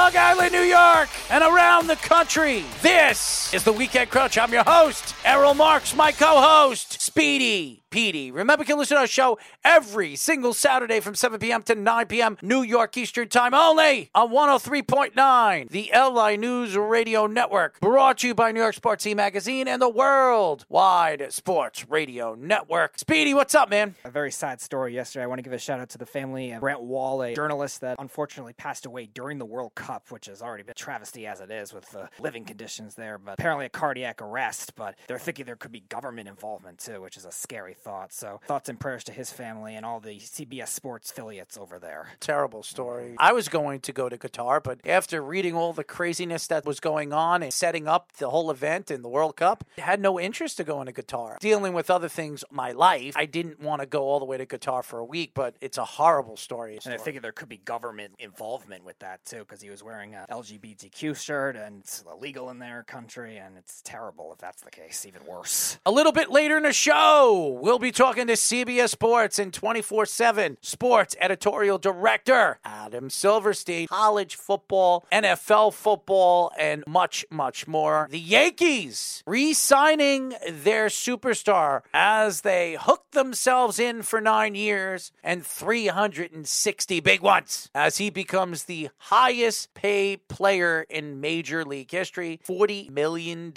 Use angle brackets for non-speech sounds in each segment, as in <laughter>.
Long Island, New York, and around the country. This is the Weekend Crunch. I'm your host, Errol Marks, my co-host, Speedy Petey. Remember, you can listen to our show every single Saturday from 7 p.m. to 9 p.m. New York Eastern Time only on 103.9, the LI News Radio Network. Brought to you by New York Sports Magazine and the World Worldwide Sports Radio Network. Speedy, what's up, man? A very sad story yesterday. I want to give a shout out to the family of Brent Wall, a journalist that unfortunately passed away during the World Cup, which has already been travesty as it is with the living conditions there. But apparently a cardiac arrest, but they're thinking there could be government involvement too, which is a scary thought. So thoughts and prayers to his family and all the CBS Sports affiliates over there. Terrible story. I was going to go to Qatar, but after reading all the craziness that was going on and setting up the whole event in the World Cup, I had no interest to going to Qatar. Dealing with other things my life, I didn't want to go all the way to Qatar for a week, but it's a horrible story. And I figured there could be government involvement with that too, because he was wearing a LGBTQ shirt and it's illegal in their country, and it's terrible if that's the case. Even worse. A little bit later in the show, we'll be talking to CBS Sports and 24 7 Sports Editorial Director Adam Silverstein, college football, NFL football, and much, much more. The Yankees re signing their superstar as they hook themselves in for nine years and 360 big ones as he becomes the highest paid player in Major League history $40 million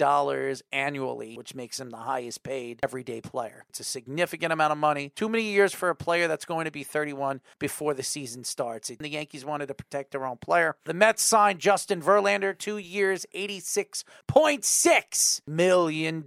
annually, which makes him the highest paid everyday player. It's a significant amount of money. Too many years for a player that's going to be 31 before the season starts. The Yankees wanted to protect their own player. The Mets signed Justin Verlander, two years, $86.6 million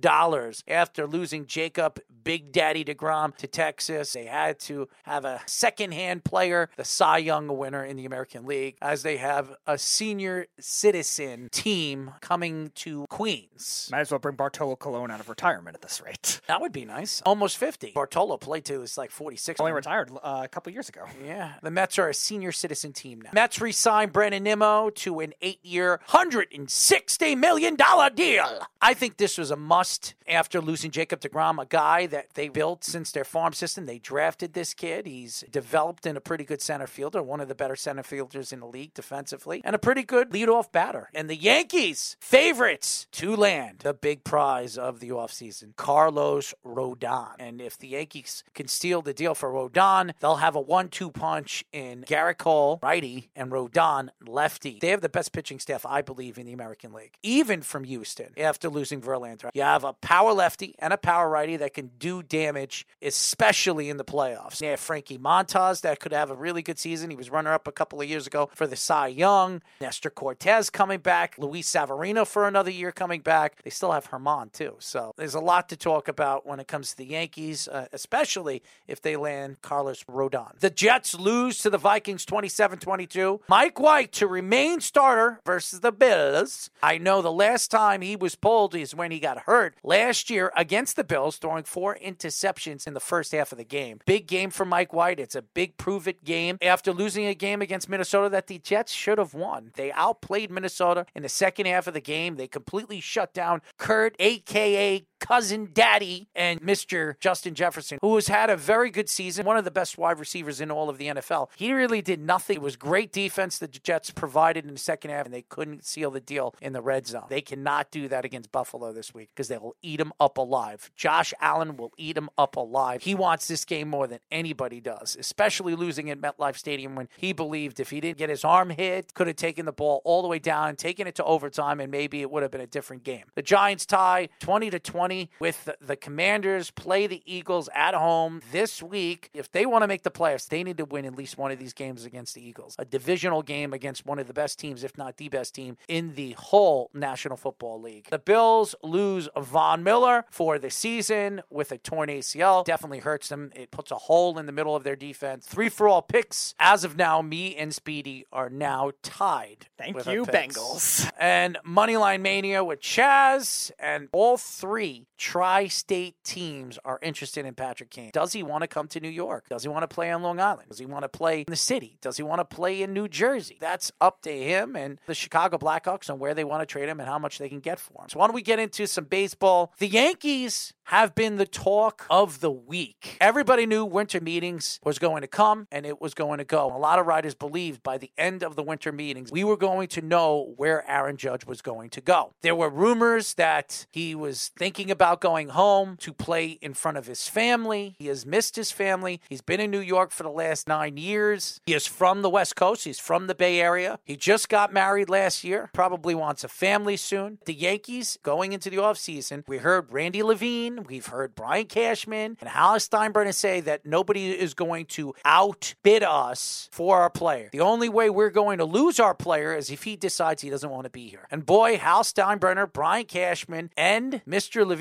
after losing Jacob Big Daddy DeGrom to Texas. They had to have a second-hand player, the Cy Young winner in the American League, as they have a senior citizen team coming to Queens. Might as well bring Bartolo Colon out of retirement at this rate. That would be nice. Almost 50. Bartolo played to is like 46. Only retired uh, a couple years ago. Yeah. The Mets are a senior citizen team now. Mets re signed Brandon Nimmo to an eight year, $160 million deal. I think this was a must after losing Jacob DeGrom, a guy that they built since their farm system. They drafted this kid. He's developed in a pretty good center fielder, one of the better center fielders in the league defensively, and a pretty good leadoff batter. And the Yankees, favorites to land the big prize of the offseason, Carlos Rodon. And if the Yankees can steal the deal for Rodon, they'll have a one two punch in Gerrit Cole, righty, and Rodon, lefty. They have the best pitching staff, I believe, in the American League, even from Houston after losing Verlander. You have a power lefty and a power righty that can do damage, especially in the playoffs. You have Frankie Montas that could have a really good season. He was runner up a couple of years ago for the Cy Young. Nestor Cortes coming back. Luis Severino for another year coming back. They still have Herman, too. So there's a lot to talk about when it comes to the Yankees, uh, especially if they land Carlos Rodon. The Jets lose to the Vikings 27 22. Mike White to remain starter versus the Bills. I know the last time he was pulled is when he got hurt last year against the Bills, throwing four interceptions in the first half of the game. Big game for Mike White. It's a big prove it game after losing a game against Minnesota that the Jets should have won. They outplayed Minnesota in the second half of the game. They completely shut down Kirk, aka cousin daddy, and Mr. Justin Jefferson, who has had a very good season, one of the best wide receivers in all of the NFL. He really did nothing. It was great defense the Jets provided in the second half, and they couldn't seal the deal in the red zone. They cannot do that against Buffalo this week because they will eat him up alive. Josh Allen will eat him up alive. He wants this game more than anybody does, especially losing at MetLife Stadium when he believed if he didn't get his arm hit, could have taken the ball all the way down, taken it to overtime, and maybe it would have been a different game. The Giants tie 20 to 20 with the, the Commanders play the Eagles at home this week. If they want to make the playoffs, they need to win at least one of these games against the Eagles. A divisional game against one of the best teams, if not the best team in the whole National Football League. The Bills lose Von Miller for the season with a torn ACL. Definitely hurts them. It puts a hole in the middle of their defense. Three for all picks. As of now, me and Speedy are now tied. Thank you. Bengals. And Moneyline Mania with Chaz, and all three tri state teams are interested in Patrick Kane. Does he want to come to New York? Does he want to play on Long Island? Does he want to play in the city? Does he want to play in New Jersey? That's up to him and the Chicago Blackhawks on where they want to trade him and how much they can get for him. So, why don't we get into some baseball? The Yankees have been the talk of the week. Everybody knew winter meetings was going to come and it was going to go. A lot of writers believed by the end of the winter meetings, we were going to know where Aaron Judge was going to go. There were rumors that he was thinking about going home to play in front of his family. He has missed his family. He's been in New York for the last nine years. He is from the West Coast, he's from the Bay Area. He just got married last year, probably wants a family soon. The Yankees going into the offseason, we heard Randy Levine We've heard Brian Cashman and Hal Steinbrenner say that nobody is going to outbid us for our player. The only way we're going to lose our player is if he decides he doesn't want to be here. And boy, Hal Steinbrenner, Brian Cashman, and Mr. Levine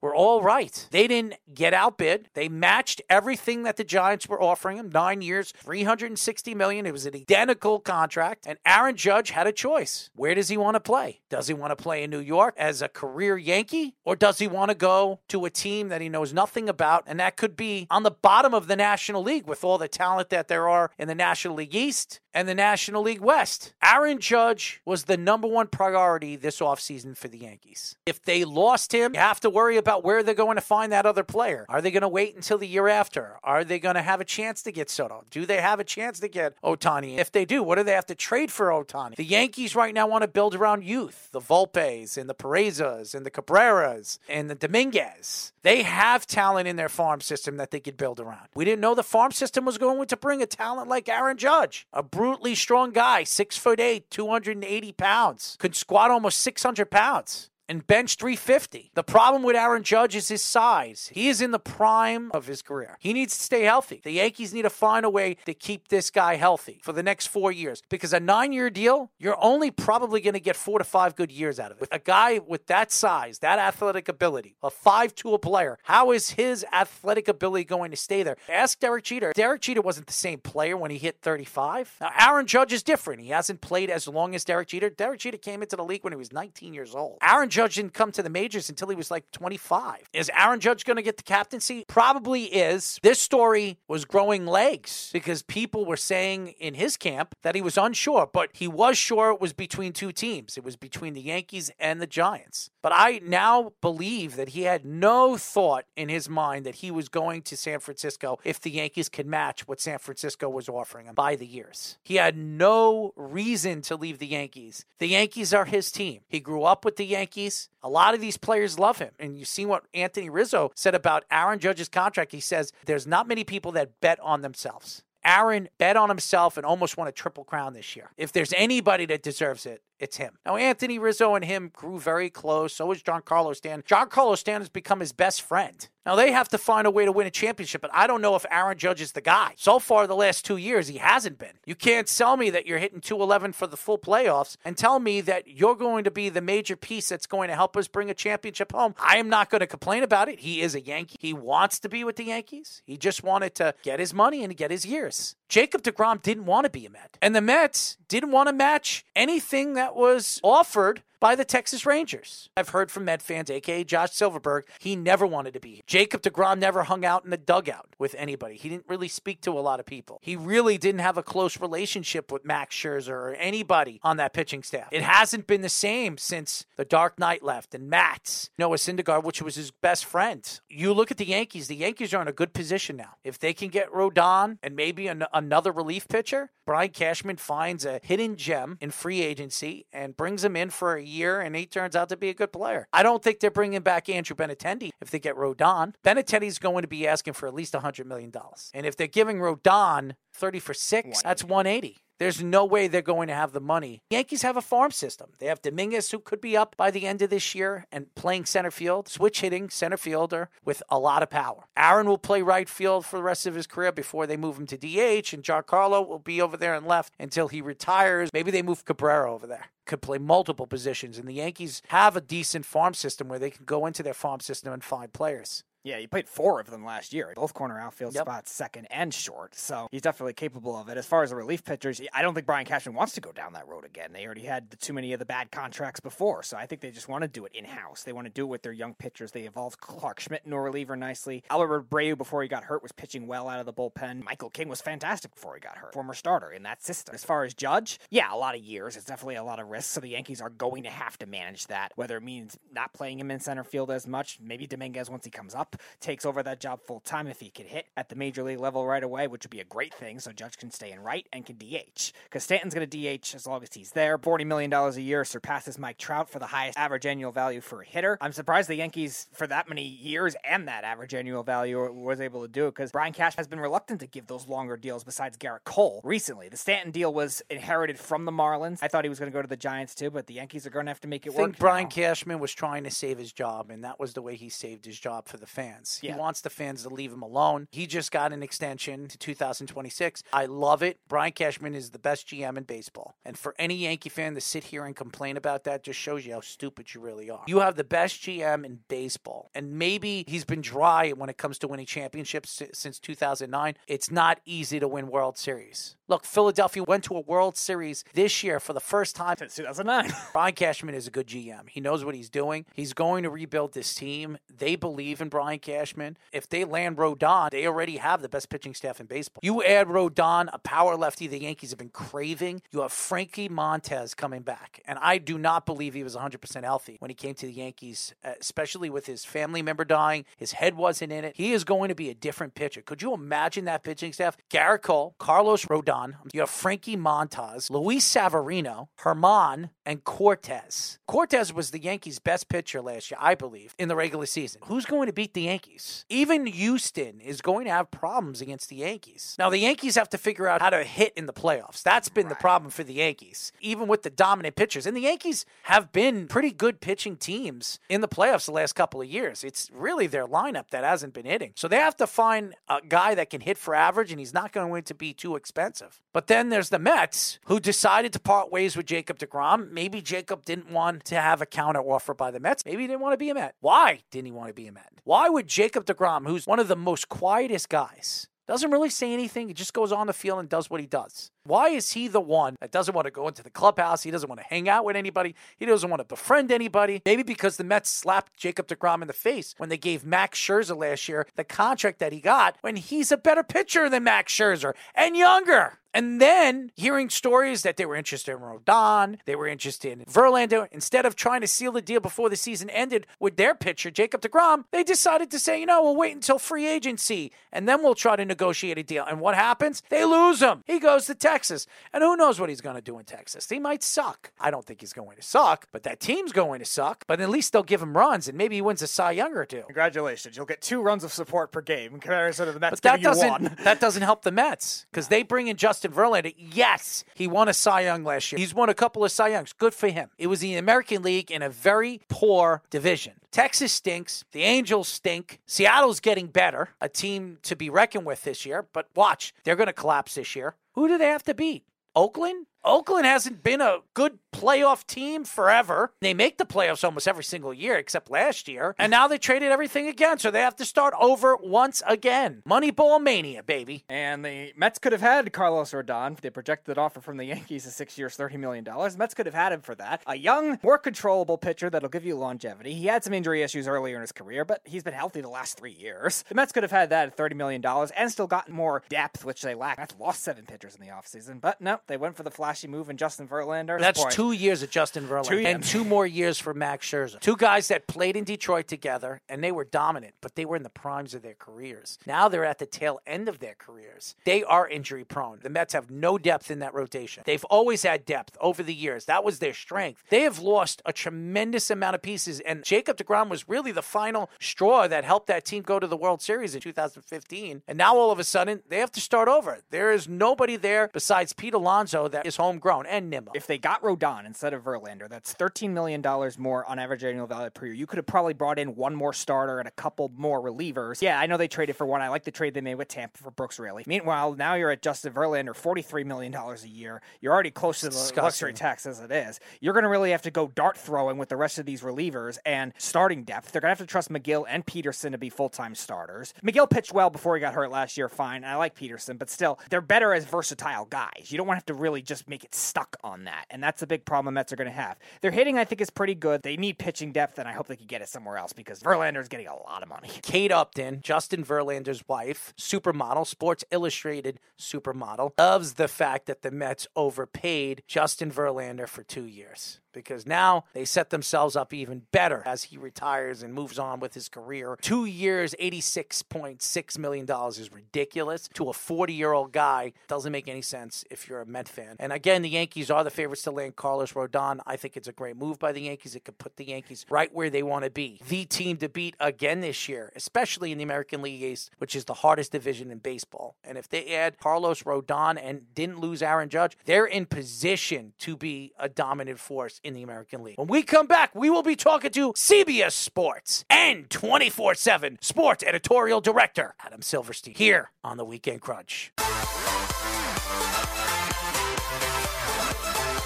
were all right. They didn't get outbid. They matched everything that the Giants were offering him. Nine years, 360 million. It was an identical contract. And Aaron Judge had a choice. Where does he want to play? Does he want to play in New York as a career Yankee? Or does he want to go to a team that he knows nothing about? And that could be on the bottom of the National League with all the talent that there are in the National League East and the National League West. Aaron Judge was the number one priority this offseason for the Yankees. If they lost him, you have to worry about where they're going to find that other player. Are they going to wait until the year after? Are they going to have a chance to get Soto? Do they have a chance to get Ohtani? If they do, what do they have to trade for Ohtani? The Yankees right now want to build around youth, the Volpes and the Perazas and the Cabreras and the Dominguez. They have talent in their farm system that they could build around. We didn't know the farm system was going to bring a talent like Aaron Judge, a brutally strong guy, six foot eight, 280 pounds, could squat almost 600 pounds and bench 350. The problem with Aaron Judge is his size. He is in the prime of his career. He needs to stay healthy. The Yankees need to find a way to keep this guy healthy for the next four years because a nine year deal, you're only probably going to get four to five good years out of it. With a guy with that size, that athletic ability, a five tool player, how is his athletic ability going to stay there? Ask Derek Jeter. Derek Jeter wasn't the same player when he hit 35. Now, Aaron Judge is different. He hasn't played as long as Derek Jeter. Derek Jeter came into the league when he was 19 years old. Aaron Judge didn't come to the majors until he was like 25. Is Aaron Judge going to get the captaincy? Probably is. This story was growing legs because people were saying in his camp that he was unsure, but he was sure it was between two teams. It was between the Yankees and the Giants. But I now believe that he had no thought in his mind that he was going to San Francisco if the Yankees could match what San Francisco was offering him by the years. He had no reason to leave the Yankees. The Yankees are his team. He grew up with the Yankees. A lot of these players love him. And you see what Anthony Rizzo said about Aaron Judge's contract. He says there's not many people that bet on themselves. Aaron bet on himself and almost won a triple crown this year. If there's anybody that deserves it, it's him. Now, Anthony Rizzo and him grew very close. So is Giancarlo Stan. John Giancarlo Stan has become his best friend. Now, they have to find a way to win a championship, but I don't know if Aaron Judge is the guy. So far, the last two years, he hasn't been. You can't sell me that you're hitting 211 for the full playoffs and tell me that you're going to be the major piece that's going to help us bring a championship home. I am not going to complain about it. He is a Yankee. He wants to be with the Yankees. He just wanted to get his money and get his years. Jacob DeGrom didn't want to be a Met. And the Mets didn't want to match anything that was offered by the Texas Rangers. I've heard from Met fans, aka Josh Silverberg, he never wanted to be here. Jacob DeGrom never hung out in the dugout with anybody. He didn't really speak to a lot of people. He really didn't have a close relationship with Max Scherzer or anybody on that pitching staff. It hasn't been the same since the Dark Knight left and Matt's Noah Syndergaard, which was his best friend. You look at the Yankees. The Yankees are in a good position now. If they can get Rodon and maybe an- another relief pitcher, Brian Cashman finds a hidden gem in free agency and brings him in for a year, and he turns out to be a good player. I don't think they're bringing back Andrew Benintendi if they get Rodon. Benintendi's going to be asking for at least $100 million. And if they're giving Rodon 30 for 6, that's 180. There's no way they're going to have the money. The Yankees have a farm system. They have Dominguez, who could be up by the end of this year and playing center field, switch hitting center fielder with a lot of power. Aaron will play right field for the rest of his career before they move him to DH, and Giancarlo will be over there and left until he retires. Maybe they move Cabrera over there. Could play multiple positions, and the Yankees have a decent farm system where they can go into their farm system and find players. Yeah, he played four of them last year. Both corner outfield Yep. spots, second and short. So he's definitely capable of it. As far as the relief pitchers, I don't think Brian Cashman wants to go down that road again. They already had too many of the bad contracts before. So I think they just want to do it in house. They want to do it with their young pitchers. They evolved Clarke Schmidt into a reliever nicely. Albert Abreu, before he got hurt, was pitching well out of the bullpen. Michael King was fantastic before he got hurt. Former starter in that system. As far as Judge, yeah, a lot of years. It's definitely a lot of risks. So the Yankees are going to have to manage that, whether it means not playing him in center field as much. Maybe Dominguez, once he comes up, takes over that job full time if he could hit at the major league level right away, which would be a great thing. So Judge can stay in right and can DH. Because Stanton's going to DH as long as he's there. $40 million a year surpasses Mike Trout for the highest average annual value for a hitter. I'm surprised the Yankees, for that many years and that average annual value, was able to do it because Brian Cash has been reluctant to give those longer deals besides Gerrit Cole recently. The Stanton deal was inherited from the Marlins. I thought he was going to go to the Giants too, but the Yankees are going to have to make it I think work. Brian now. Cashman was trying to save his job, and that was the way he saved his job for the fans. Yeah. He wants the fans to leave him alone. He just got an extension to 2026. I love it. Brian Cashman is the best GM in baseball. And for any Yankee fan to sit here and complain about that just shows you how stupid you really are. You have the best GM in baseball, and maybe he's been dry when it comes to winning championships since 2009. It's not easy to win World Series. Look, Philadelphia went to a World Series this year for the first time Since 2009. <laughs> Brian Cashman is a good GM. He knows what he's doing. He's going to rebuild this team. They believe in Brian Cashman. If they land Rodon, they already have the best pitching staff in baseball. You add Rodon, a power lefty the Yankees have been craving. You have Frankie Montas coming back. And I do not believe he was 100% healthy when he came to the Yankees, uh, especially with his family member dying. His head wasn't in it. He is going to be a different pitcher. Could you imagine that pitching staff? Gerrit Cole, Carlos Rodon, you have Frankie Montas, Luis Severino, Herman, and Cortes. Cortes was the Yankees' best pitcher last year, I believe, in the regular season. Who's going to beat the Yankees? Even Houston is going to have problems against the Yankees. Now, the Yankees have to figure out how to hit in the playoffs. That's been the problem for the Yankees, even with the dominant pitchers. And the Yankees have been pretty good pitching teams in the playoffs the last couple of years. It's really their lineup that hasn't been hitting. So they have to find a guy that can hit for average, and he's not going to be too expensive. But then there's the Mets, who decided to part ways with Jacob DeGrom. Maybe Jacob didn't want to have a counter offer by the Mets. Maybe he didn't want to be a Met. Why didn't he want to be a Met? Why would Jacob DeGrom, who's one of the most quietest guys, doesn't really say anything. He just goes on the field and does what he does. Why is he the one that doesn't want to go into the clubhouse? He doesn't want to hang out with anybody. He doesn't want to befriend anybody. Maybe because the Mets slapped Jacob DeGrom in the face when they gave Max Scherzer last year the contract that he got when he's a better pitcher than Max Scherzer and younger. And then hearing stories that they were interested in Rodon, they were interested in Verlander. Instead of trying to seal the deal before the season ended with their pitcher, Jacob DeGrom, they decided to say, you know, we'll wait until free agency and then we'll try to negotiate a deal. And what happens? They lose him. He goes to Texas. And who knows what he's going to do in Texas? He might suck. I don't think he's going to suck, but that team's going to suck. But at least they'll give him runs and maybe he wins a Cy Young or two. Congratulations. You'll get two runs of support per game in comparison to the Mets But that doesn't one. <laughs> that doesn't help the Mets because they bring in Justin Verlander. Yes, he won a Cy Young last year. He's won a couple of Cy Youngs. Good for him. It was the American League in a very poor division. Texas stinks. The Angels stink. Seattle's getting better, a team to be reckoned with this year. But watch, they're going to collapse this year. Who do they have to beat? Oakland? Oakland hasn't been a good playoff team forever. They make the playoffs almost every single year except last year. And now they traded everything again, so they have to start over once again. Moneyball mania, baby. And the Mets could have had Carlos Rodon. They projected offer from the Yankees is six years, $30 million. The Mets could have had him for that. A young, more controllable pitcher that'll give you longevity. He had some injury issues earlier in his career, but he's been healthy the last three years. The Mets could have had that at $30 million and still gotten more depth, which they lack. That's lost seven pitchers in the offseason. But no, they went for the flashy move in Justin Verlander. That's Boy, two years of Justin Verlander Two- and two more years for Max Scherzer. Two guys that played in Detroit together and they were dominant, but they were in the primes of their careers. Now they're at the tail end of their careers. They are injury prone. The Mets have no depth in that rotation. They've always had depth over the years. That was their strength. They have lost a tremendous amount of pieces, and Jacob DeGrom was really the final straw that helped that team go to the World Series in 2015. And now all of a sudden, they have to start over. There is nobody there besides Pete Alonso that is homegrown, and Nimmo. If they got Rodon instead of Verlander, that's $13 million more on average annual value per year. You could have probably brought in one more starter and a couple more relievers. Yeah, I know they traded for one. I like the trade they made with Tampa for Brooks Raley. Meanwhile, now you're at Justin Verlander, $43 million a year. You're already close to the luxury tax as it is. You're going to really have to go dart throwing with the rest of these relievers and starting depth. They're going to have to trust Megill and Peterson to be full time starters. Megill pitched well before he got hurt last year, fine. I like Peterson, but still, they're better as versatile guys. You don't want to have to really just make it stuck on that. And that's a big problem Mets are going to have. Their hitting, I think, is pretty good. They need pitching depth, and I hope they can get it somewhere else because Verlander's getting a lot of money. Kate Upton, Justin Verlander's wife, supermodel, Sports Illustrated supermodel, loves the fact that the Mets overpaid Justin Verlander for two years because now they set themselves up even better as he retires and moves on with his career. Two years, $86.6 million is ridiculous to a 40 year old guy. Doesn't make any sense if you're a Met fan. And again, the Yankees are the favorites to land Carlos Rodon. I think it's a great move by the Yankees. It could put the Yankees right where they want to be. The team to beat again this year, especially in the American League East, which is the hardest division in baseball. And if they add Carlos Rodon and didn't lose Aaron Judge, they're in position to be a dominant force in the American League. When we come back, we will be talking to CBS Sports and 24 7 Sports Editorial Director Adam Silverstein here on the Weekend Crunch.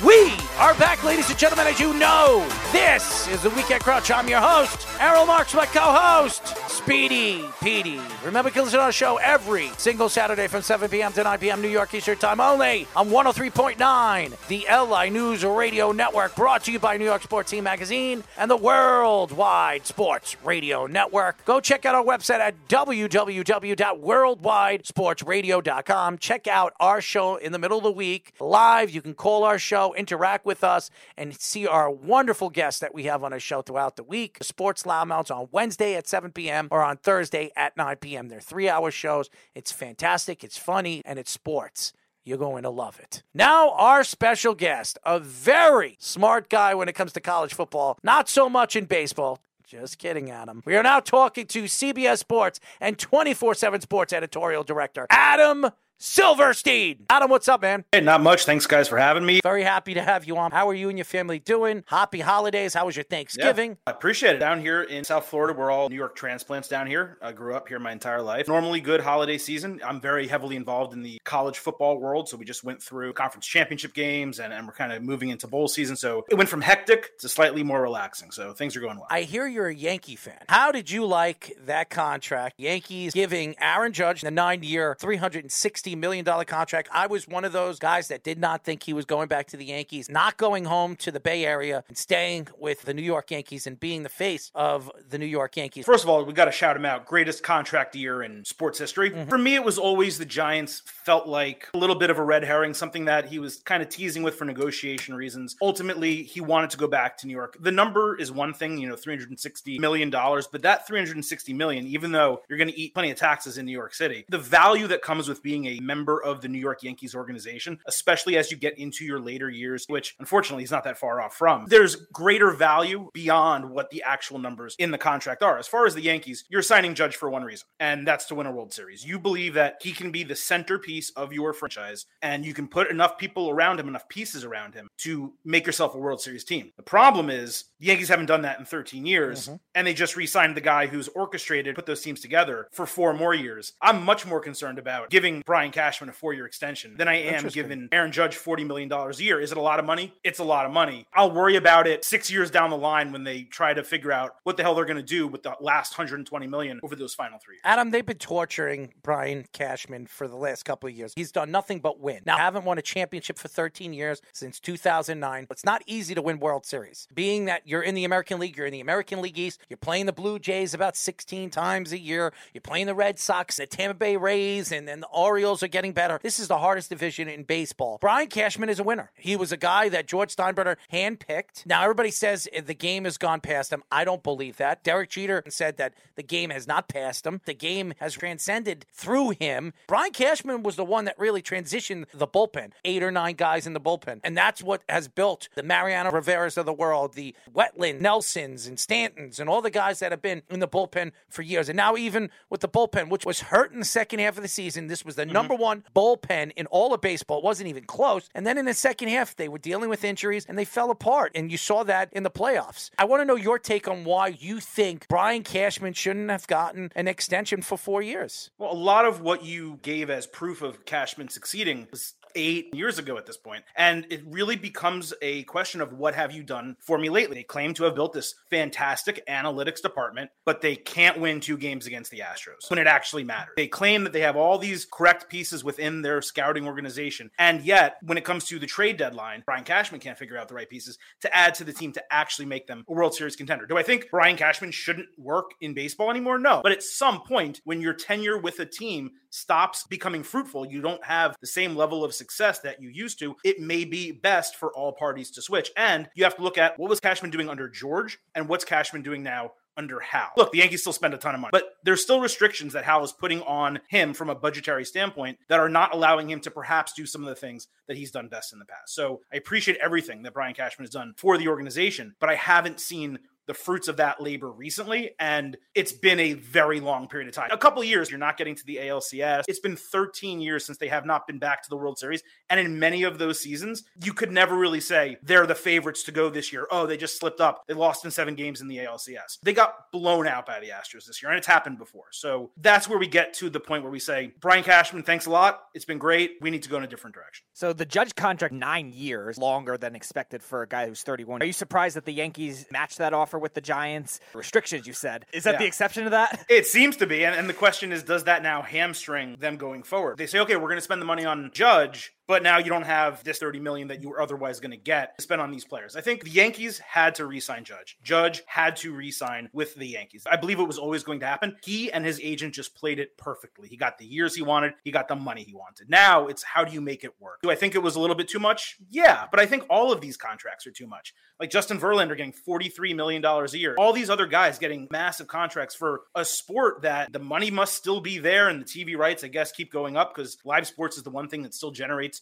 We are back, ladies and gentlemen, as you know. This is the Weekend Crunch. I'm your host, Errol Marks, my co-host, Speedy Petey. Remember, you can listen to our show every single Saturday from 7 p.m. to 9 p.m. New York Eastern Time only on 103.9, the LI News Radio Network, brought to you by New York Sports Team Magazine and the Worldwide Sports Radio Network. Go check out our website at www.worldwidesportsradio.com. Check out our show in the middle of the week live. You can call our show, interact with us, and see our wonderful guests that we have on our show throughout the week. The Sports Loudmouths on Wednesday at 7 p.m. or on Thursday at 9 p.m. They're three hour shows. It's fantastic, it's funny, and it's sports. You're going to love it. Now, our special guest, a very smart guy when it comes to college football, not so much in baseball. Just kidding, Adam. We are now talking to CBS Sports and 24 7 Sports editorial director, Adam Silverstein. Adam, what's up, man? Hey, not much. Thanks, guys, for having me. Very happy to have you on. How are you and your family doing? Happy holidays. How was your Thanksgiving? Yeah, I appreciate it. Down here in South Florida, we're all New York transplants down here. I grew up here my entire life. Normally good holiday season. I'm very heavily involved in the college football world. So we just went through conference championship games and, and we're kind of moving into bowl season. So it went from hectic to slightly more relaxing. So things are going well. I hear you're a Yankee fan. How did you like that contract? Yankees giving Aaron Judge the nine year, $360 million dollar contract. I was one of those guys that did not think he was going back to the Yankees, not going home to the Bay Area and staying with the New York Yankees and being the face of the New York Yankees. First of all, we got to shout him out. Greatest contract year in sports history. Mm-hmm. For me, it was always the Giants felt like a little bit of a red herring, something that he was kind of teasing with for negotiation reasons. Ultimately, he wanted to go back to New York. The number is one thing, you know, $360 million, but that 360 million, even though you're going to eat plenty of taxes in New York City, the value that comes with being a member of the New York Yankees organization, especially as you get into your later years, which unfortunately is not that far off from. There's greater value beyond what the actual numbers in the contract are. As far as the Yankees, you're signing Judge for one reason, and that's to win a World Series. You believe that he can be the centerpiece of your franchise, and you can put enough people around him, enough pieces around him to make yourself a World Series team. The problem is the Yankees haven't done that in 13 years, Mm-hmm. and they just re-signed the guy who's orchestrated, put those teams together for four more years. I'm much more concerned about giving Brian Cashman a four-year extension than I am giving Aaron Judge $40 million a year. Is it a lot of money? It's a lot of money. I'll worry about it six years down the line when they try to figure out what the hell they're going to do with the last 120 million over those final three years. Adam, they've been torturing Brian Cashman for the last couple of years. He's done nothing but win. Now, I haven't won a championship for 13 years since 2009. It's not easy to win World Series. Being that you're in the American League, you're in the American League East, you're playing the Blue Jays about 16 times a year, you're playing the Red Sox, the Tampa Bay Rays, and then the Orioles are getting better. This is the hardest division in baseball. Brian Cashman is a winner. He was a guy that George Steinbrenner handpicked. Now, everybody says the game has gone past him. I don't believe that. Derek Jeter said that the game has not passed him. The game has transcended through him. Brian Cashman was the one that really transitioned the bullpen. Eight or nine guys in the bullpen. And that's what has built the Mariano Riveras of the world, the Wetteland Nelsons and Stantons and all the guys that have been in the bullpen for years. And now even with the bullpen, which was hurt in the second half of the season, this was the Mm-hmm. Number one bullpen in all of baseball. It wasn't even close. And then in the second half, they were dealing with injuries and they fell apart. And you saw that in the playoffs. I want to know your take on why you think Brian Cashman shouldn't have gotten an extension for four years. Well, a lot of what you gave as proof of Cashman succeeding was eight years ago at this point. And it really becomes a question of what have you done for me lately? They claim to have built this fantastic analytics department, but they can't win two games against the Astros when it actually matters. They claim that they have all these correct pieces within their scouting organization. And yet, when it comes to the trade deadline, Brian Cashman can't figure out the right pieces to add to the team to actually make them a World Series contender. Do I think Brian Cashman shouldn't work in baseball anymore? No. But at some point, when your tenure with a team stops becoming fruitful, you don't have the same level of success that you used to, it may be best for all parties to switch. And you have to look at what was Cashman doing under George and what's Cashman doing now under Hal. Look, the Yankees still spend a ton of money, but there's still restrictions that Hal is putting on him from a budgetary standpoint that are not allowing him to perhaps do some of the things that he's done best in the past. So I appreciate everything that Brian Cashman has done for the organization, but I haven't seen the fruits of that labor recently. And it's been a very long period of time. A couple years, you're not getting to the ALCS. It's been 13 years since they have not been back to the World Series. And in many of those seasons, you could never really say they're the favorites to go this year. Oh, they just slipped up. They lost in seven games in the ALCS. They got blown out by the Astros this year, and it's happened before. So that's where we get to the point where we say, Brian Cashman, thanks a lot. It's been great. We need to go in a different direction. So the Judge contract, nine years longer than expected for a guy who's 31. Are you surprised that the Yankees matched that with the Giants? Restrictions, you said. Is that Yeah. the exception to that? <laughs> It seems to be. And, and the question is, does that now hamstring them going forward? They say, okay, we're going to spend the money on Judge, but now you don't have this 30 million that you were otherwise going to get to spend on these players. I think the Yankees had to re-sign Judge. Judge had to re-sign with the Yankees. I believe it was always going to happen. He and his agent just played it perfectly. He got the years he wanted, he got the money he wanted. Now it's how do you make it work? Do I think it was a little bit too much? Yeah, but I think all of these contracts are too much. Like Justin Verlander getting $43 million a year. All these other guys getting massive contracts for a sport that the money must still be there and the TV rights, I guess, keep going up because live sports is the one thing that still generates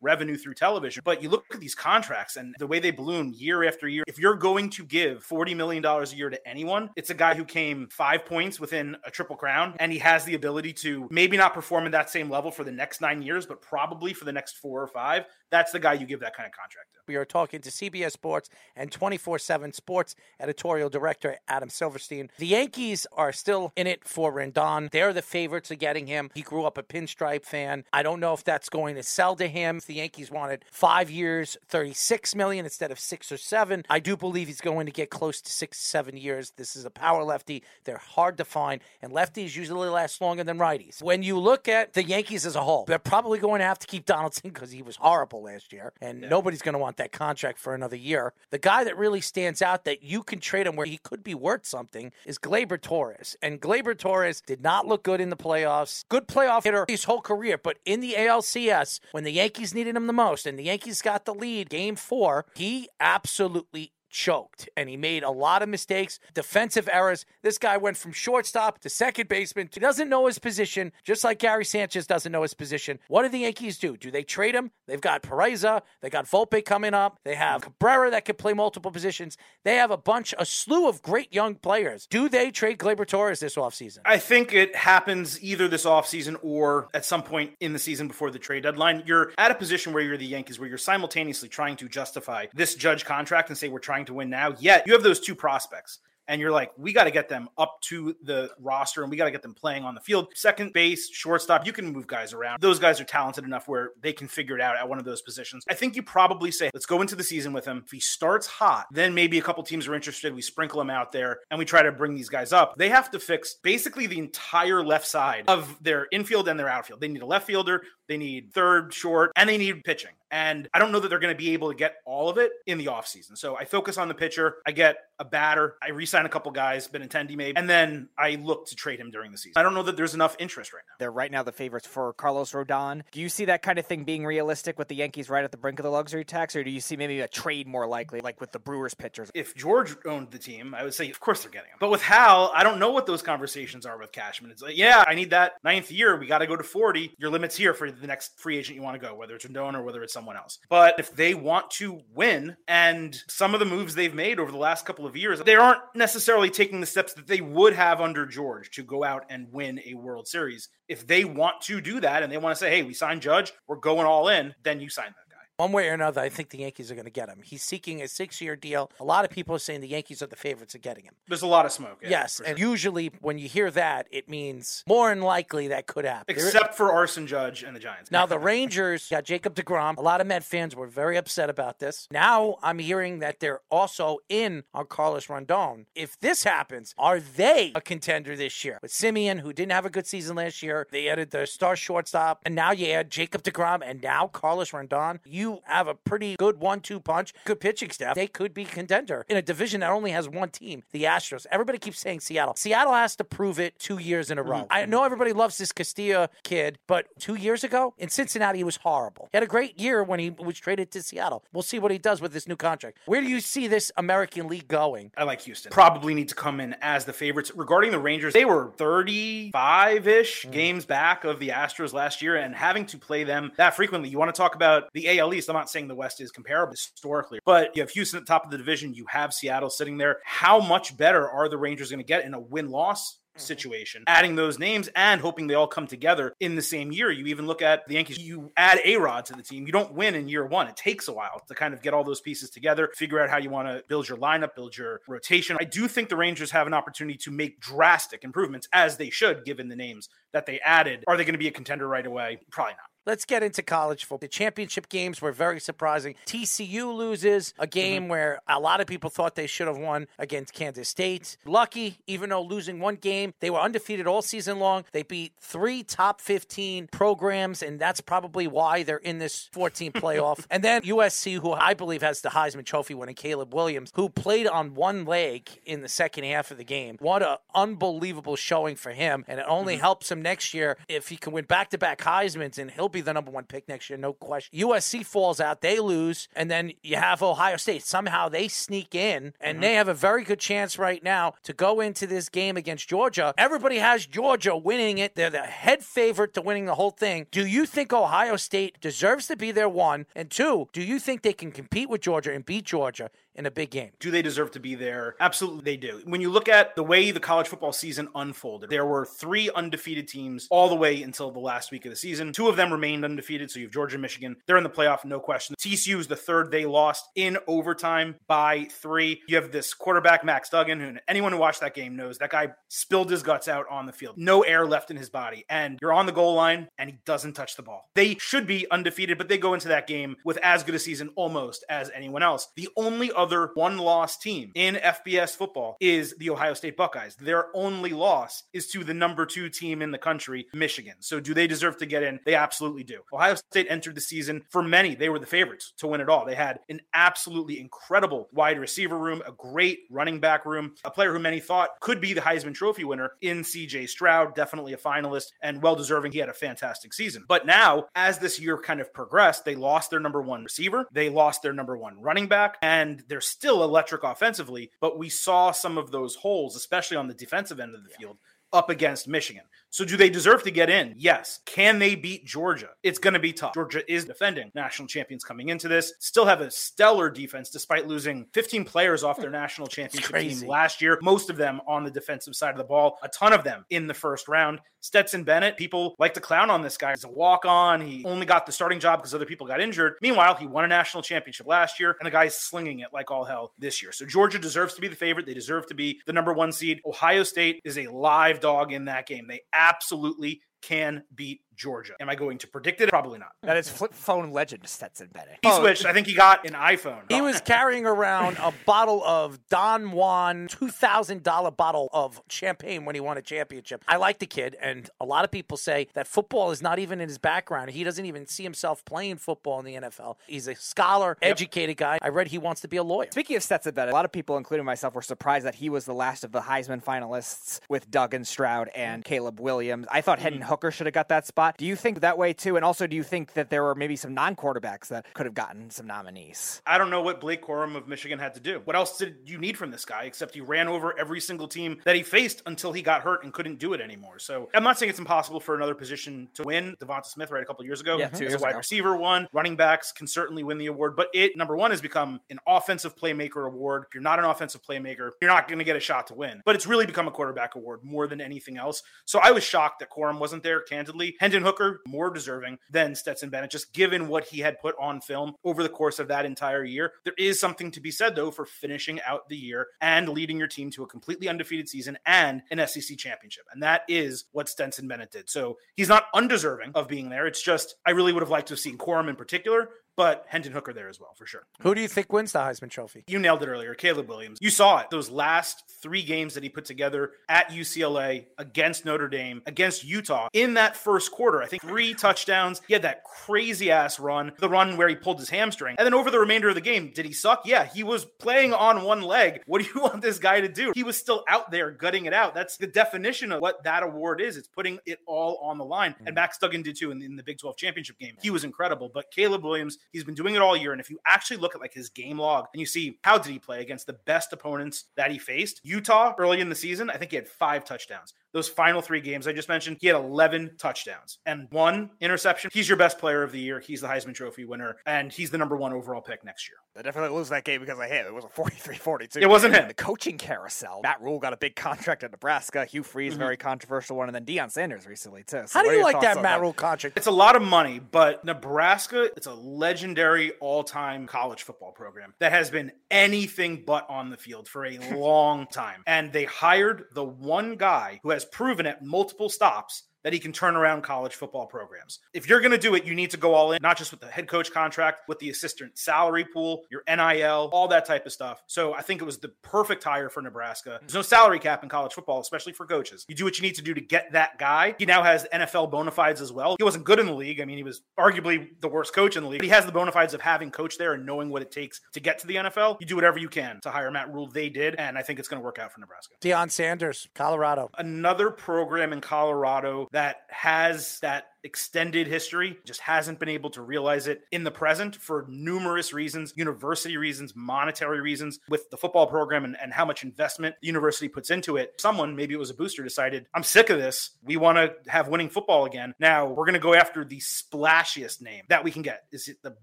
revenue through television. But you look at these contracts and the way they balloon year after year. If you're going to give $40 million a year to anyone, it's a guy who came five points within a triple crown and he has the ability to maybe not perform at that same level for the next nine years, but probably for the next four or five. That's the guy you give that kind of contract to. We are talking to CBS Sports and 24 7 Sports editorial director Adam Silverstein. The Yankees are still in it for Rendon. They're the favorites of getting him. He grew up a pinstripe fan. I don't know if that's going to sell to him. The Yankees wanted five years, 36 million instead of six or seven, I do believe he's going to get close to six, seven years. This is a power lefty. They're hard to find, and lefties usually last longer than righties. When you look at the Yankees as a whole, they're probably going to have to keep Donaldson <laughs> because he was horrible last year, and nobody's going to want that contract for another year. The guy that really stands out that you can trade him where he could be worth something is Gleyber Torres. And Gleyber Torres did not look good in the playoffs. Good playoff hitter his whole career, but in the ALCS, when the Yankees needed him the most and the Yankees got the lead game four, he absolutely choked and he made a lot of mistakes, defensive errors. This guy went from shortstop to second baseman. He doesn't know his position, just like Gary Sanchez doesn't know his position. What do the Yankees do? Do they trade him? They've got Peraza, they got Volpe coming up, they have Cabrera that can play multiple positions. They have a bunch, a slew of great young players. Do they trade Gleyber Torres this offseason? I think it happens either this offseason or at some point in the season before the trade deadline. You're at a position where you're the Yankees, where you're simultaneously trying to justify this judge contract and say we're trying to win now. Yet you have those two prospects. And you're like, we got to get them up to the roster and we got to get them playing on the field. Second base, shortstop, you can move guys around. Those guys are talented enough where they can figure it out at one of those positions. I think you probably say, let's go into the season with him. If he starts hot, then maybe a couple teams are interested. We sprinkle him out there and we try to bring these guys up. They have to fix basically the entire left side of their infield and their outfield. They need a left fielder, they need third, short, and they need pitching. And I don't know that they're going to be able to get all of it in the offseason. So I focus on the pitcher. I get a batter. I re-sign a couple guys, Benintendi maybe, and then I look to trade him during the season. I don't know that there's enough interest right now. They're right now the favorites for Carlos Rodon. Do you see that kind of thing being realistic with the Yankees right at the brink of the luxury tax, or do you see maybe a trade more likely, like with the Brewers pitchers? If George owned the team, I would say, of course they're getting him. But with Hal, I don't know what those conversations are with Cashman. It's like, yeah, I need that ninth year. We got to go to 40. Your limit's here for the next free agent you want to go, whether it's Rendon or whether it's someone else. But if they want to win, and some of the moves they've made over the last couple of years, they aren't necessarily taking the steps that they would have under George to go out and win a World Series. If they want to do that and they want to say, hey, we signed Judge, we're going all in, then you sign them. One way or another, I think the Yankees are going to get him. He's seeking a six year deal. A lot of people are saying the Yankees are the favorites of getting him. There's a lot of smoke. Yeah, yes. And usually when you hear that, it means more than likely that could happen. Except for Aaron Judge and the Giants. Now, the Rangers got Jacob DeGrom. A lot of Met fans were very upset about this. Now I'm hearing that they're also in on Carlos Rondon. If this happens, are they a contender this year? With Semien, who didn't have a good season last year, they added the star shortstop, and now you add Jacob DeGrom and now Carlos Rondon. You have a pretty good one-two punch, good pitching staff. They could be contender in a division that only has one team, the Astros. Everybody keeps saying Seattle. Seattle has to prove it two years in a row. Mm-hmm. I know everybody loves this Castillo kid, but two years ago in Cincinnati, he was horrible. He had a great year when he was traded to Seattle. We'll see what he does with this new contract. Where do you see this American League going? I like Houston. Probably need to come in as the favorites. Regarding the Rangers, they were 35 ish mm. games back of the Astros last year, and having to play them that frequently. You want to talk about the AL East? I'm not saying the West is comparable historically, but you have Houston at the top of the division. You have Seattle sitting there. How much better are the Rangers going to get in a win loss Mm-hmm. situation, adding those names and hoping they all come together in the same year. You even look at the Yankees, you add A Rod to the team. You don't win in year one. It takes a while to kind of get all those pieces together, figure out how you want to build your lineup, build your rotation. I do think the Rangers have an opportunity to make drastic improvements, as they should, given the names that they added. Are they going to be a contender right away? Probably not. Let's get into college football. The championship games were very surprising. TCU loses a game mm-hmm. where a lot of people thought they should have won against Kansas State. Lucky, even though losing one game, they were undefeated all season long. They beat three top 15 programs, and that's probably why they're in this 14 <laughs> playoff. and then USC, who I believe has the Heisman Trophy winning Caleb Williams, who played on one leg in the second half of the game. What an unbelievable showing for him. And it only mm-hmm. helps him next year if he can win back to back Heisman's, and he'll be the number one pick next year, no question. USC falls out, they lose, and then you have Ohio State. Somehow they sneak in, and mm-hmm. they have a very good chance right now to go into this game against Georgia. Everybody has Georgia winning it. They're the head favorite to winning the whole thing. Do you think Ohio State deserves to be there, one? And two, do you think they can compete with Georgia and beat Georgia in a big game. Do they deserve to be there? Absolutely, they do. When you look at the way the college football season unfolded, there were three undefeated teams all the way until the last week of the season. Two of them remained undefeated. So you have Georgia and Michigan. They're in the playoff, no question. TCU is the third. They lost in overtime by three. You have this quarterback, Max Duggan, who anyone who watched that game knows that guy spilled his guts out on the field. No air left in his body. And you're on the goal line and he doesn't touch the ball. They should be undefeated, but they go into that game with as good a season almost as anyone else. The only other one loss team in FBS football is the Ohio State Buckeyes. Their only loss is to the number two team in the country, Michigan. So do they deserve to get in? They absolutely do. Ohio State entered the season for many, they were the favorites to win it all. They had an absolutely incredible wide receiver room, a great running back room, a player who many thought could be the Heisman Trophy winner in CJ Stroud, definitely a finalist and well deserving. He had a fantastic season. But now, as this year kind of progressed, they lost their number one receiver, they lost their number one running back, and they're still electric offensively, but we saw some of those holes, especially on the defensive end of the field, up against Michigan. So do they deserve to get in? Yes. Can they beat Georgia? It's going to be tough. Georgia is defending national champions coming into this. Still have a stellar defense despite losing 15 players off their hmm. national championship team last year. Most of them on the defensive side of the ball. A ton of them in the first round. Stetson Bennett, people like to clown on this guy. He's a walk on. He only got the starting job because other people got injured. Meanwhile, he won a national championship last year, and the guy's slinging it like all hell this year. So Georgia deserves to be the favorite. They deserve to be the number one seed. Ohio State is a live dog in that game. They absolutely can beat Georgia. Am I going to predict it? Probably not. That is flip phone legend Stetson Bennett. He switched. I think he got an iPhone. He was carrying around a bottle of Don Juan $2,000 bottle of champagne when he won a championship. I like the kid, and a lot of people say that football is not even in his background. He doesn't even see himself playing football in the NFL. He's a scholar, yep. educated guy. I read he wants to be a lawyer. Speaking of Stetson Bennett, a lot of people, including myself, were surprised that he was the last of the Heisman finalists with Duggan Stroud and Caleb Williams. I thought mm. Hendon Hooker should have got that spot spot. Do you think that way too? And also, do you think that there were maybe some non quarterbacks that could have gotten some nominees? I don't know what Blake Corum of Michigan had to do. What else did you need from this guy except he ran over every single team that he faced until he got hurt and couldn't do it anymore? So I'm not saying it's impossible for another position to win. Devonta Smith, right, a couple years ago, yeah, two as a wide ago. receiver one. Running backs can certainly win the award, but it number one has become an offensive playmaker award. If you're not an offensive playmaker, you're not going to get a shot to win. But it's really become a quarterback award more than anything else. So I was shocked that Corum wasn't there. Candidly, Hendon Hooker more deserving than Stetson Bennett, just given what he had put on film over the course of that entire year. There is something to be said though for finishing out the year and leading your team to a completely undefeated season and an SEC championship, and that is what Stetson Bennett did. So he's not undeserving of being there. It's just I really would have liked to have seen Corum in particular but Hendon Hooker there as well, for sure. Who do you think wins the Heisman Trophy? You nailed it earlier, Caleb Williams. You saw it. Those last three games that he put together at UCLA, against Notre Dame, against Utah, in that first quarter, I think three touchdowns. He had that crazy ass run, the run where he pulled his hamstring. And then over the remainder of the game, did he suck? Yeah, he was playing on one leg. <laughs> What do you want this guy to do? He was still out there gutting it out. That's the definition of what that award is. It's putting it all on the line. And mm. Max Duggan did too in, in the Big 12 championship game. He was incredible. But Caleb Williams, He's been doing it all year. And if you actually look at like his game log and you see how did he play against the best opponents that he faced, Utah early in the season, I think he had five touchdowns. Those final three games I just mentioned, he had 11 touchdowns and one interception. He's your best player of the year. He's the Heisman Trophy winner, and he's the number one overall pick next year. They definitely lose that game because I him. It was a 43 42. It wasn't him. The coaching carousel. Matt Rhule got a big contract at Nebraska. Hugh Freeze, Mm-hmm. very controversial one. And then Deion Sanders recently, too. So How do you like that on Matt Rhule contract? It's a lot of money, but Nebraska, it's a legendary all time college football program that has been anything but on the field for a <laughs> long time. And they hired the one guy who has proven at multiple stops that he can turn around college football programs. If you're going to do it, you need to go all in, not just with the head coach contract, with the assistant salary pool, your NIL, all that type of stuff. So I think it was the perfect hire for Nebraska. There's no salary cap in college football, especially for coaches. You do what you need to do to get that guy. He now has NFL bona fides as well. He wasn't good in the league. I mean, he was arguably the worst coach in the league. But he has the bona fides of having coached there and knowing what it takes to get to the NFL. You do whatever you can to hire Matt Rhule. They did, and I think it's going to work out for Nebraska. Deion Sanders, Colorado. Another program in Colorado that has that extended history just hasn't been able to realize it in the present for numerous reasons university reasons monetary reasons with the football program and, and how much investment the university puts into it. Someone maybe it was a booster decided i'm sick of this. We want to have winning football again. Now we're going to go after the splashiest name that we can get. Is it the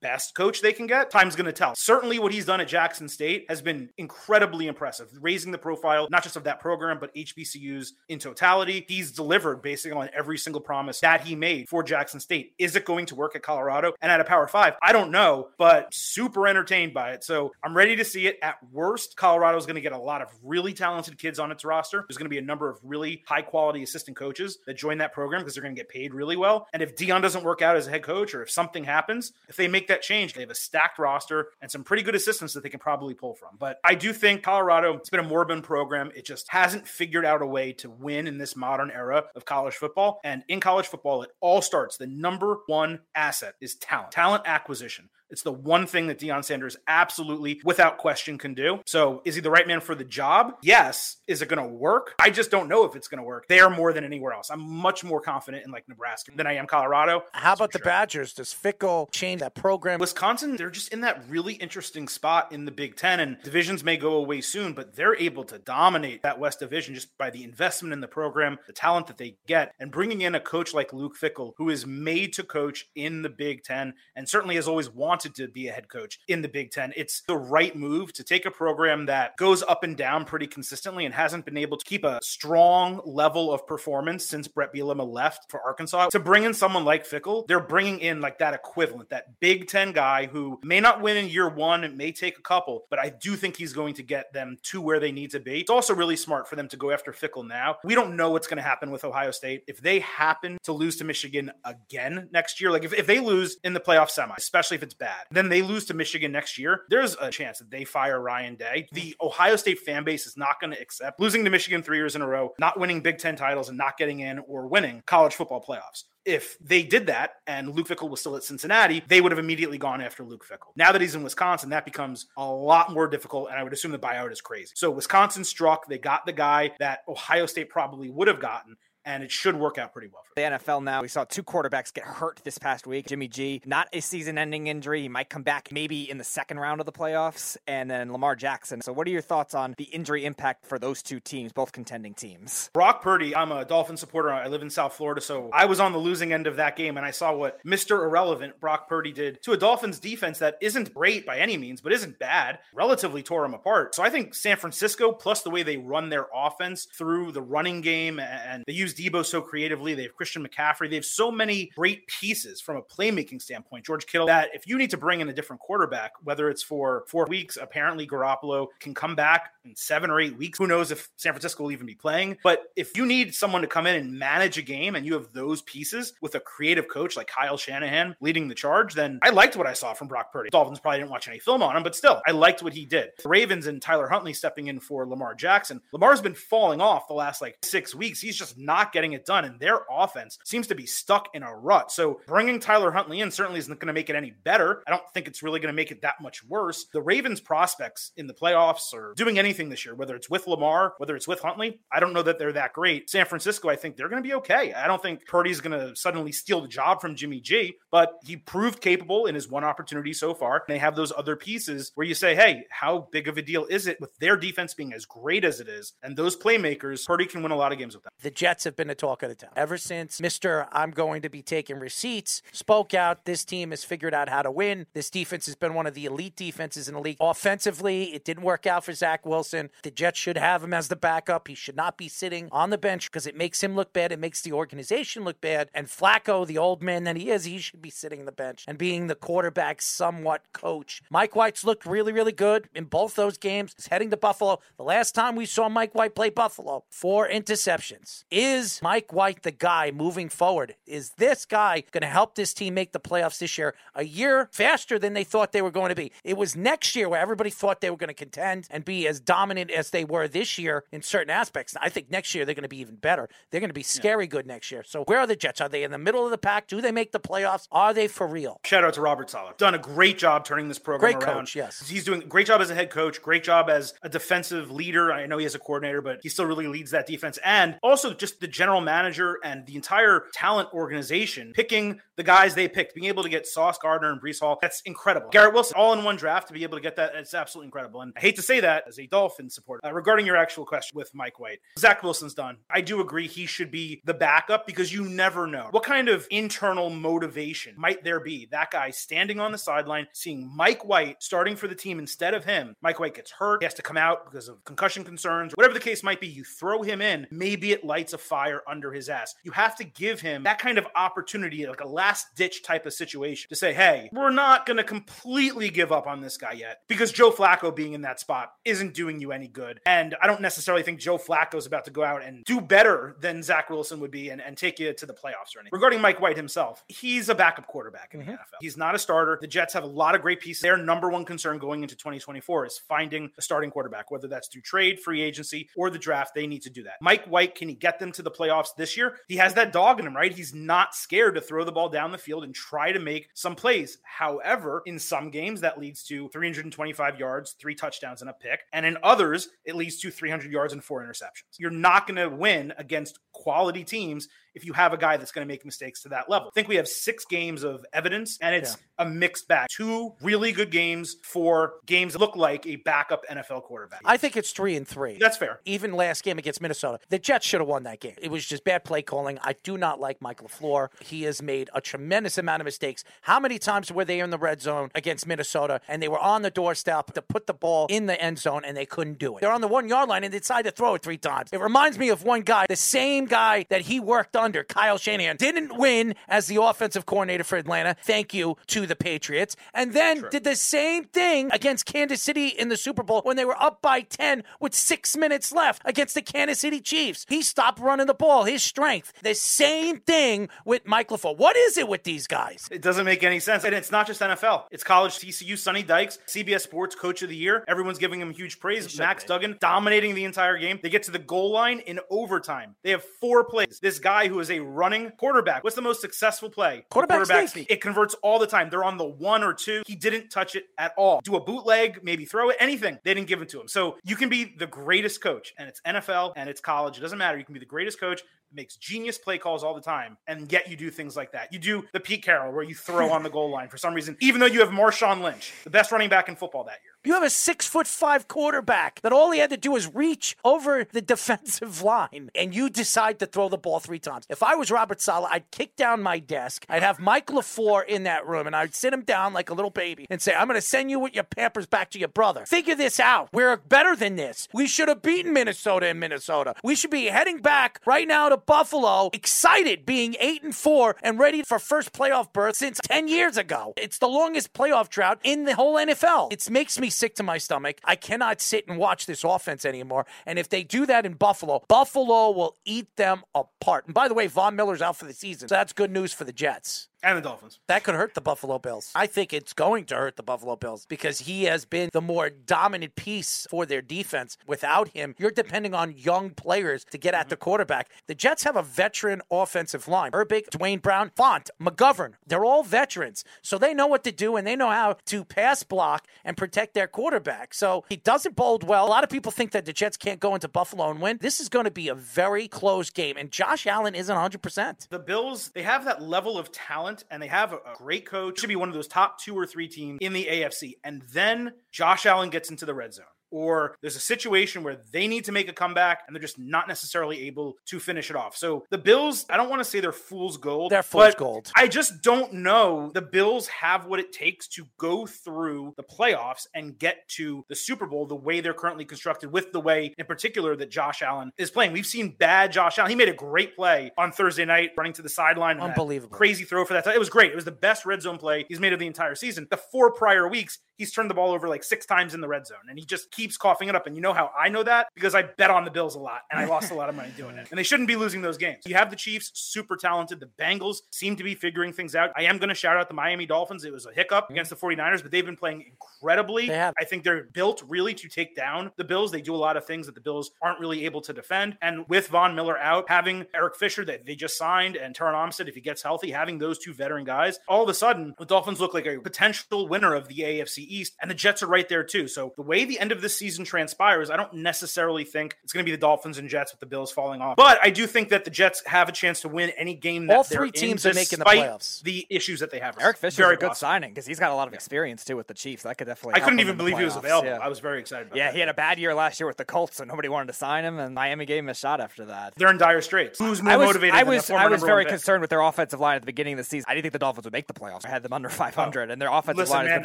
best coach they can get? Time's going to tell. Certainly what he's done at jackson state has been incredibly impressive raising the profile not just of that program but hbcus in totality. He's delivered basically on every single promise that he made for Jackson State. Is it going to work at Colorado and at a Power Five? I don't know, but super entertained by it. So I'm ready to see it. At worst, Colorado is going to get a lot of really talented kids on its roster. There's going to be a number of really high quality assistant coaches that join that program because they're going to get paid really well. And if Deion doesn't work out as a head coach or if something happens, if they make that change, they have a stacked roster and some pretty good assistants that they can probably pull from. But I do think Colorado, it's been a Morbin program. It just hasn't figured out a way to win in this modern era of college football. And in college football, it starts. The number one asset is talent, talent acquisition. It's the one thing that Deion Sanders absolutely, without question, can do. So, is he the right man for the job? Yes. Is it going to work? I just don't know if it's going to work there more than anywhere else. I'm much more confident in like Nebraska than I am Colorado. How about the sure. Badgers? Does Fickell change that program? Wisconsin, they're just in that really interesting spot in the Big Ten, and divisions may go away soon, but they're able to dominate that West Division just by the investment in the program, the talent that they get, and bringing in a coach like Luke Fickell, who is made to coach in the Big Ten and certainly has always wanted to be a head coach in the Big Ten. It's the right move to take a program that goes up and down pretty consistently and hasn't been able to keep a strong level of performance since Bret Bielema left for Arkansas. To bring in someone like Fickell, they're bringing in like that equivalent, that Big Ten guy who may not win in year one, it may take a couple, but I do think he's going to get them to where they need to be. It's also really smart for them to go after Fickell now. We don't know what's going to happen with Ohio State. If they happen to lose to Michigan again next year, like if, if they lose in the playoff semi, especially if it's bad, then they lose to Michigan next year, there's a chance that they fire Ryan Day. The Ohio State fan base is not going to accept losing to Michigan three years in a row, not winning Big Ten titles, and not getting in or winning college football playoffs. If they did that and Luke Fickell was still at Cincinnati, they would have immediately gone after Luke Fickell. Now that he's in Wisconsin, that becomes a lot more difficult, and I would assume the buyout is crazy. So Wisconsin struck, they got the guy that Ohio State probably would have gotten. And it should work out pretty well for the NFL now. We saw two quarterbacks get hurt this past week. Jimmy G, not a season ending injury. He might come back maybe in the second round of the playoffs. And then Lamar Jackson. So, what are your thoughts on the injury impact for those two teams, both contending teams? Brock Purdy, I'm a Dolphin supporter. I live in South Florida. So, I was on the losing end of that game and I saw what Mr. Irrelevant Brock Purdy did to a Dolphins defense that isn't great by any means, but isn't bad. Relatively tore him apart. So, I think San Francisco, plus the way they run their offense through the running game and they use Deebo so creatively, they have Christian McCaffrey. They have so many great pieces from a playmaking standpoint. George Kittle, that if you need to bring in a different quarterback, whether it's for four weeks, apparently Garoppolo can come back in seven or eight weeks. Who knows if San Francisco will even be playing? But if you need someone to come in and manage a game and you have those pieces with a creative coach like Kyle Shanahan leading the charge, then I liked what I saw from Brock Purdy. Dolphins probably didn't watch any film on him, but still, I liked what he did. The Ravens and Tyler Huntley stepping in for Lamar Jackson. Lamar's been falling off the last like six weeks. He's just not getting it done, and their offense seems to be stuck in a rut. So bringing Tyler Huntley in certainly isn't going to make it any better. I don't think it's really going to make it that much worse. The Ravens' prospects in the playoffs or doing anything this year, whether it's with Lamar, whether it's with Huntley, I don't know that they're that great. San Francisco, I think they're going to be okay. I don't think Purdy's going to suddenly steal the job from Jimmy G, but he proved capable in his one opportunity so far. And They have those other pieces where you say, hey, how big of a deal is it with their defense being as great as it is and those playmakers? Purdy can win a lot of games with them. The Jets have been a talk of the town ever since Mr. I'm going to be taking receipts spoke out. This team has figured out how to win. This defense has been one of the elite defenses in the league. Offensively, it didn't work out for Zach Wilson. The Jets should have him as the backup. He should not be sitting on the bench because it makes him look bad. It makes the organization look bad. And Flacco, the old man that he is, he should be sitting on the bench and being the quarterback somewhat coach. Mike White's looked really, really good in both those games. He's heading to Buffalo. The last time we saw Mike White play Buffalo, four interceptions. Is Mike White the guy moving forward? Is this guy going to help this team make the playoffs this year? A year faster than they thought they were going to be. It was next year where everybody thought they were going to contend and be as dominant as they were this year in certain aspects. I think next year they're going to be even better. They're going to be scary yeah. good next year. So where are the Jets? Are they in the middle of the pack? Do they make the playoffs? Are they for real? Shout out to Robert Saleh. Done a great job turning this program great around. Coach, yes. He's doing a great job as a head coach, great job as a defensive leader. I know he has a coordinator, but he still really leads that defense. And also just the general manager and the entire talent organization picking the guys they picked, being able to get Sauce Gardner and Breece Hall. That's incredible. Garrett Wilson, all in one draft to be able to get that, it's absolutely incredible. And I hate to say that as a Dolphin supporter. Uh, regarding your actual question with Mike White, Zach Wilson's done. I do agree he should be the backup because you never know what kind of internal motivation might there be. That guy standing on the sideline, seeing Mike White starting for the team instead of him. Mike White gets hurt, he has to come out because of concussion concerns, whatever the case might be. You throw him in, maybe it lights a fire under his ass. You have to give him that kind of opportunity, like a last ditch type of situation to say, hey, we're not going to completely give up on this guy yet because Joe Flacco being in that spot isn't doing you any good. And I don't necessarily think Joe Flacco is about to go out and do better than Zach Wilson would be and, and take you to the playoffs or anything. Regarding Mike White himself, he's a backup quarterback in mm-hmm. the NFL. He's not a starter. The Jets have a lot of great pieces. Their number one concern going into 2024 is finding a starting quarterback, whether that's through trade, free agency, or the draft. They need to do that. Mike White, can he get them to the playoffs this year? He has that dog in him, right? He's not scared to throw the ball down the field and try to make some plays. However, in some games, that leads to 325 yards, three touchdowns, and a pick. And in others, it leads to 300 yards and four interceptions. You're not going to win against quality teams if you have a guy that's going to make mistakes to that level. I think we have six games of evidence, and it's yeah. a mixed bag. Two really good games for games that look like a backup NFL quarterback. I think it's three and three. That's fair. Even last game against Minnesota, the Jets should have won that game. It was just bad play calling. I do not like Mike LaFleur. He has made a tremendous amount of mistakes. How many times were they in the red zone against Minnesota and they were on the doorstep to put the ball in the end zone and they couldn't do it? They're on the one yard line and they decided to throw it three times. It reminds me of one guy, the same guy that he worked under, Kyle Shanahan, didn't win as the offensive coordinator for Atlanta. Thank you to the Patriots. And then did the same thing against Kansas City in the Super Bowl when they were up by 10 with six minutes left against the Kansas City Chiefs. He stopped running the ball, his strength. The same thing with Mike LaFleur. What is it with these guys? It doesn't make any sense. And it's not just NFL, it's college TCU, Sonny Dykes, CBS Sports Coach of the Year. Everyone's giving him huge praise. Max. Duggan dominating the entire game. They get to the goal line in overtime. They have four plays. This guy who is a running quarterback. What's the most successful play? Quarterback, quarterback sneak. It converts all the time. They're on the one or two. He didn't touch it at all. Do a bootleg, maybe throw it, anything. They didn't give it to him. So you can be the greatest coach, and it's NFL and it's college. It doesn't matter. You can be the greatest coach, makes genius play calls all the time, and yet you do things like that. You do the Pete Carroll where you throw on the goal line for some reason, even though you have Marshawn Lynch, the best running back in football that year. You have a six foot five quarterback that all he had to do was reach over the <laughs> defensive line, and you decide to throw the ball three times. If I was Robert Saleh, I'd kick down my desk. I'd have Mike LaFleur in that room, and I'd sit him down like a little baby and say, I'm going to send you with your Pampers back to your brother. Figure this out. We're better than this. We should have beaten Minnesota in Minnesota. We should be heading back right now to Buffalo, excited, being eight and four and ready for first playoff berth since 10 years ago. It's the longest playoff drought in the whole NFL. It makes me sick to my stomach. I cannot sit and watch this offense anymore. And if they do that in Buffalo, Buffalo will eat them apart. And by the way, Von Miller's out for the season. So that's good news for the Jets. And the Dolphins. That could hurt the Buffalo Bills. I think it's going to hurt the Buffalo Bills because he has been the more dominant piece for their defense. Without him, you're depending on young players to get at the mm-hmm. quarterback. The Jets have a veteran offensive line. Herbig, Duane Brown, Fant, McGovern. They're all veterans. So they know what to do and they know how to pass block and protect their quarterback. So he doesn't bode well. A lot of people think that the Jets can't go into Buffalo and win. This is going to be a very close game. And Josh Allen isn't 100%. The Bills, they have that level of talent and they have a, a great coach. Should be one of those top two or three teams in the AFC. And then Josh Allen gets into the red zone or there's a situation where they need to make a comeback and they're just not necessarily able to finish it off. So the Bills, I don't want to say they're fool's gold. They're fool's gold. I just don't know the Bills have what it takes to go through the playoffs and get to the Super Bowl the way they're currently constructed, with the way in particular that Josh Allen is playing. We've seen bad Josh Allen. He made a great play on Thursday night, running to the sideline. Unbelievable. Crazy throw for that. It was great. It was the best red zone play he's made of the entire season. The four prior weeks, he's turned the ball over like six times in the red zone and he just keeps coughing it up. And you know how I know that? Because I bet on the Bills a lot and I lost a lot of money doing it. And they shouldn't be losing those games. You have the Chiefs, super talented. The Bengals seem to be figuring things out. I am going to shout out the Miami Dolphins. It was a hiccup mm-hmm. against the 49ers, but they've been playing incredibly. I think they're built really to take down the Bills. They do a lot of things that the Bills aren't really able to defend. And with Von Miller out, having Eric Fisher that they just signed and Terron Armstead, if he gets healthy, having those two veteran guys, all of a sudden the Dolphins look like a potential winner of the AFC East. And the Jets are right there too. So the way the end of the season transpires, I don't necessarily think it's going to be the Dolphins and Jets with the Bills falling off. But I do think that the Jets have a chance to win any game. That All three teams are making the playoffs. The issues that they have. Eric Fisher's very a good possible. signing because he's got a lot of experience too with the Chiefs. That could definitely. I couldn't even believe playoffs. he was available. Yeah. I was very excited. About yeah, that. he had a bad year last year with the Colts, so nobody wanted to sign him, and Miami gave him a shot after that. They're in dire straits. Who's more I was, motivated? I was. I was very concerned with their offensive line at the beginning of the season. I didn't think the Dolphins would make the playoffs. I had them under 500, oh. and their offensive Listen, line man, has been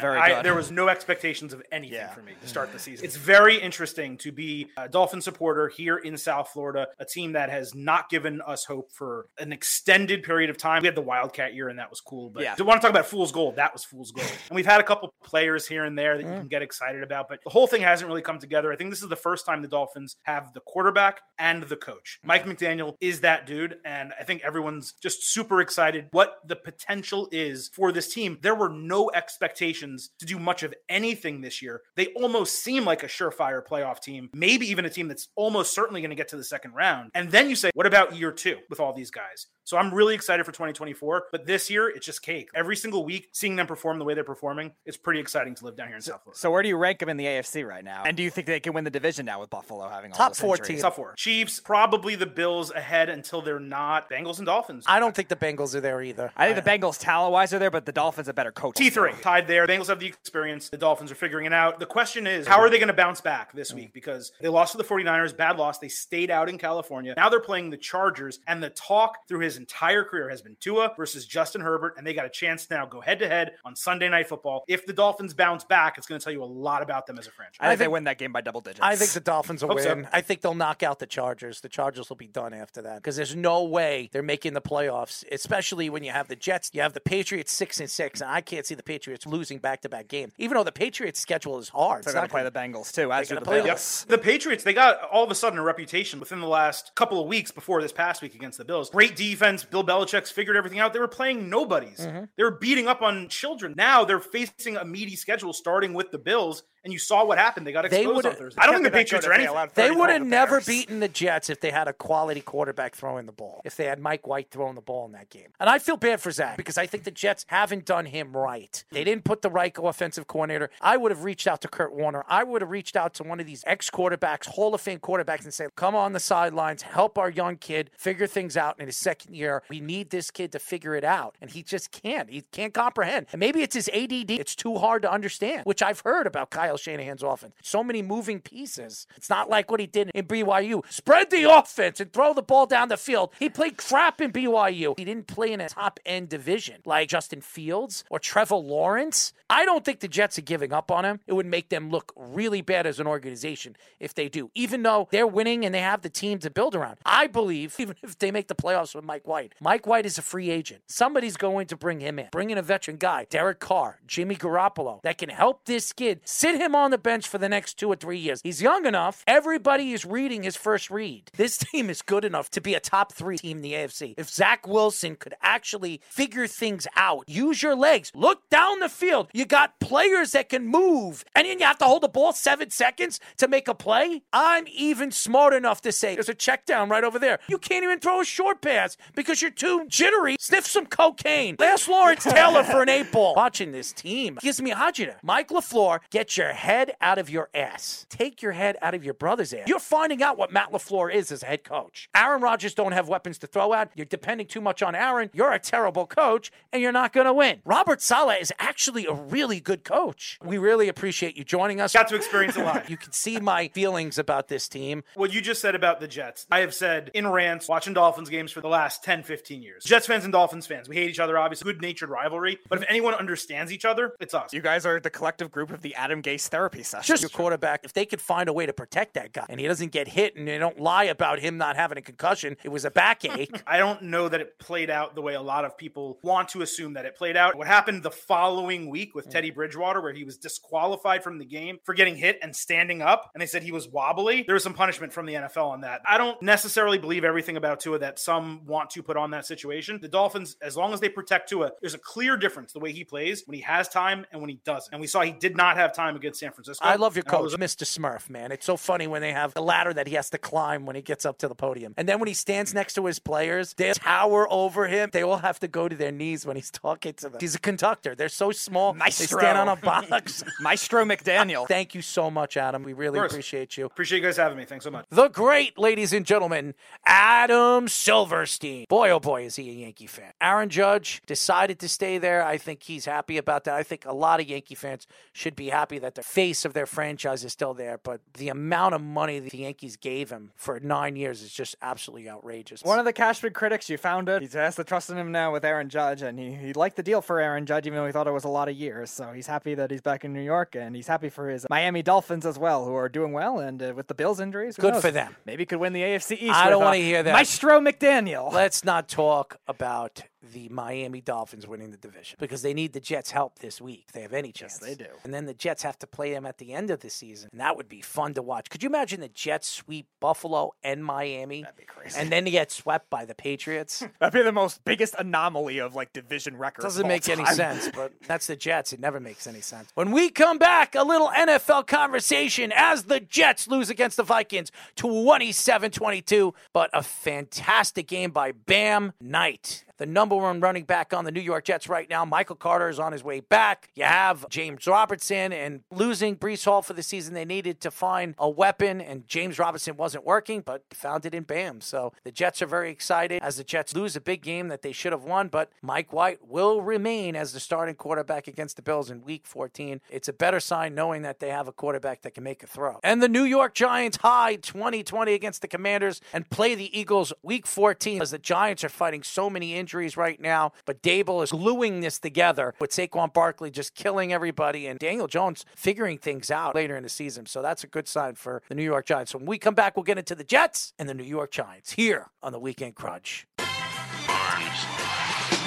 very I, good. There was no expectations of anything yeah. for me to start the season. It's very interesting to be a Dolphin supporter here in South Florida, a team that has not given us hope for an extended period of time. We had the Wildcat year, and that was cool. But yeah. to want to talk about fool's gold, that was fool's gold. <laughs> and we've had a couple players here and there that mm. you can get excited about, but the whole thing hasn't really come together. I think this is the first time the Dolphins have the quarterback and the coach. Mike McDaniel is that dude, and I think everyone's just super excited what the potential is for this team. There were no expectations to do much of anything this year. They almost seem like a surefire playoff team, maybe even a team that's almost certainly going to get to the second round. And then you say, what about year two with all these guys? So I'm really excited for 2024. But this year, it's just cake. Every single week, seeing them perform the way they're performing, it's pretty exciting to live down here in so, South Florida. So where do you rank them in the AFC right now? And do you think they can win the division now with Buffalo having all top four teams? Top four. Chiefs, probably the Bills ahead until they're not. Bengals and Dolphins. I don't think the Bengals are there either. I think I, the Bengals talent wise are there, but the Dolphins are better coach. T3 tied there. Bengals have the experience. The Dolphins are figuring it out. The question is, how are they going to bounce back this week? Because they lost to the 49ers, bad loss. They stayed out in California. Now they're playing the Chargers, and the talk through his entire career has been Tua versus Justin Herbert, and they got a chance to now go head to head on Sunday Night Football. If the Dolphins bounce back, it's going to tell you a lot about them as a franchise. I, I think, they win that game by double digits. I think the Dolphins will Hope win. so. I think they'll knock out the Chargers. The Chargers will be done after that because there's no way they're making the playoffs, especially when you have the Jets. You have the Patriots six and six, and I can't see the Patriots losing back to back games. Even though the Patriots' schedule is hard, they're going to play the Bengals too. As They're the gonna play Bills. The Patriots, they got all of a sudden a reputation within the last couple of weeks before this past week against the Bills. Great defense. Bill Belichick's figured everything out. They were playing nobodies. Mm-hmm. They were beating up on children. Now they're facing a meaty schedule starting with the Bills and you saw what happened. They got They exposed on would've- Thursday. I don't think the Can't be that Patriots are if they anything. They would have the never Bears. beaten the Jets if they had a quality quarterback throwing the ball. If they had Mike White throwing the ball in that game. And I feel bad for Zach because I think the Jets haven't done him right. They didn't put the right offensive coordinator. I would have reached out to Kurt Warner. I would have reached out to one of these ex quarterbacks, Hall of Fame quarterbacks, and say, come on the sidelines, help our young kid figure things out in his second year. We need this kid to figure it out. And he just can't. He can't comprehend. And maybe it's his ADD. It's too hard to understand, which I've heard about Kyle Shanahan's offense. So many moving pieces. It's not like what he did in BYU. Spread the offense and throw the ball down the field. He played crap in BYU. He didn't play in a top end division like Justin Fields or Trevor Lawrence. I don't think the Jets are giving up on him. It would make them look really bad as an organization if they do, even though they're winning and they have the team to build around. I believe, <laughs> even if they make the playoffs with Mike White, Mike White is a free agent. Somebody's going to bring him in. Bring in a veteran guy, Derek Carr, Jimmy Garoppolo, that can help this kid sit him on the bench for the next two or three years. He's young enough. Everybody is reading his first read. <laughs> This team is good enough to be a top three team in the AFC. If Zach Wilson could actually figure things out, use your legs, look down the field. You got players that can move, and then you have to hold the ball seven seconds to make a play. I'm even smart enough to say there's a check down right over there. You can't even throw a short pass because you're too jittery. Sniff some cocaine. Ask Lawrence Taylor for an eight ball. Watching this team gives me agita. Mike LaFleur, get your head out of your ass. Take your head out of your brother's ass. You're finding out what Matt LaFleur is as a head coach. Aaron Rodgers don't have weapons to throw at. You're depending too much on Aaron. You're a terrible coach, and you're not going to win. Robert Saleh is actually a really good coach. We really appreciate you joining us. Got to experience a lot. <laughs> You can see my feelings about this team. What you just said about the Jets, I have said in rants watching Dolphins games for the last 10, 15 years. Jets fans and Dolphins fans, we hate each other, obviously, good natured rivalry. But if anyone understands each other, it's us. You guys are the collective group of the Adam Gase therapy session. Just your quarterback, if they could find a way to protect that guy and he doesn't get hit and they don't lie about him not having a concussion, it was a backache. <laughs> I don't know that it played out the way a lot of people want to assume that it played out. What happened the following week with mm. Teddy Bridgewater, where he was disqualified from the game for getting hit and standing up, and they said he was wobbly, there was some punishment from the NFL on that. I don't necessarily believe everything about Tua that some want to put on that situation. The Dolphins, as long as they protect Tua, there's a clear difference the way he plays when he has time and when he doesn't. And we saw he did not have time against San Francisco. I love your coach, those- Mr. Smurf, man. It's so funny when they have the ladder that he has to climb when he gets up to the podium. And then when he stands next to his players, they tower over him. They all have to go to their knees when he's talking to them. He's a conductor. They're so small. Maestro. They stand on a box. <laughs> Maestro McDaniel. <laughs> Thank you so much, Adam. We really appreciate you. Appreciate you guys having me. Thanks so much. The great, ladies and gentlemen, Adam Silverstein. Boy, oh boy, is he a Yankee fan. Aaron Judge decided to stay there. I think he's happy about that. I think a lot of Yankee fans should be happy that the face of their franchise is still there. But the amount of money the Yankees gave him for nine years is just absolutely outrageous. One of the Cashman critics, you found it. He has to trust in him now with Aaron Judge, and he, he liked the deal for Aaron Judge, even though he thought it was a lot of years. So he's happy that he's back in New York, and he's happy for his Miami Dolphins as well, who are doing well. And uh, with the Bills injuries, Good knows? for them. Maybe could win the AFC East. I don't wanna uh, hear that. Maestro McDaniel. Let's not talk about the Miami Dolphins winning the division because they need the Jets' help this week. if They have any chance. Yes, they do. And then the Jets have to play them at the end of the season, and that would be fun to watch. Could you imagine the Jets sweep Buffalo and Miami? That'd be crazy. And then get swept by the Patriots. <laughs> That'd be the most biggest anomaly of like division records. Doesn't make any sense, but <laughs> that's the Jets. It never makes any sense. When we come back, a little NFL conversation as the Jets lose against the Vikings 27 22, but a fantastic game by Bam Knight. The number one running back on the New York Jets right now, Michael Carter, is on his way back. You have James Robertson, and losing Breece Hall for the season, they needed to find a weapon, and James Robinson wasn't working, but found it in Bam. So the Jets are very excited as the Jets lose a big game that they should have won, but Mike White will remain as the starting quarterback against the Bills in week 14. It's a better sign knowing that they have a quarterback that can make a throw. And the New York Giants high 2020 against the Commanders and play the Eagles week 14 as the Giants are fighting so many injuries right now, but Daboll is gluing this together with Saquon Barkley just killing everybody and Daniel Jones figuring things out later in the season. So that's a good sign for the New York Giants. So when we come back, we'll get into the Jets and the New York Giants here on the Weekend Crunch.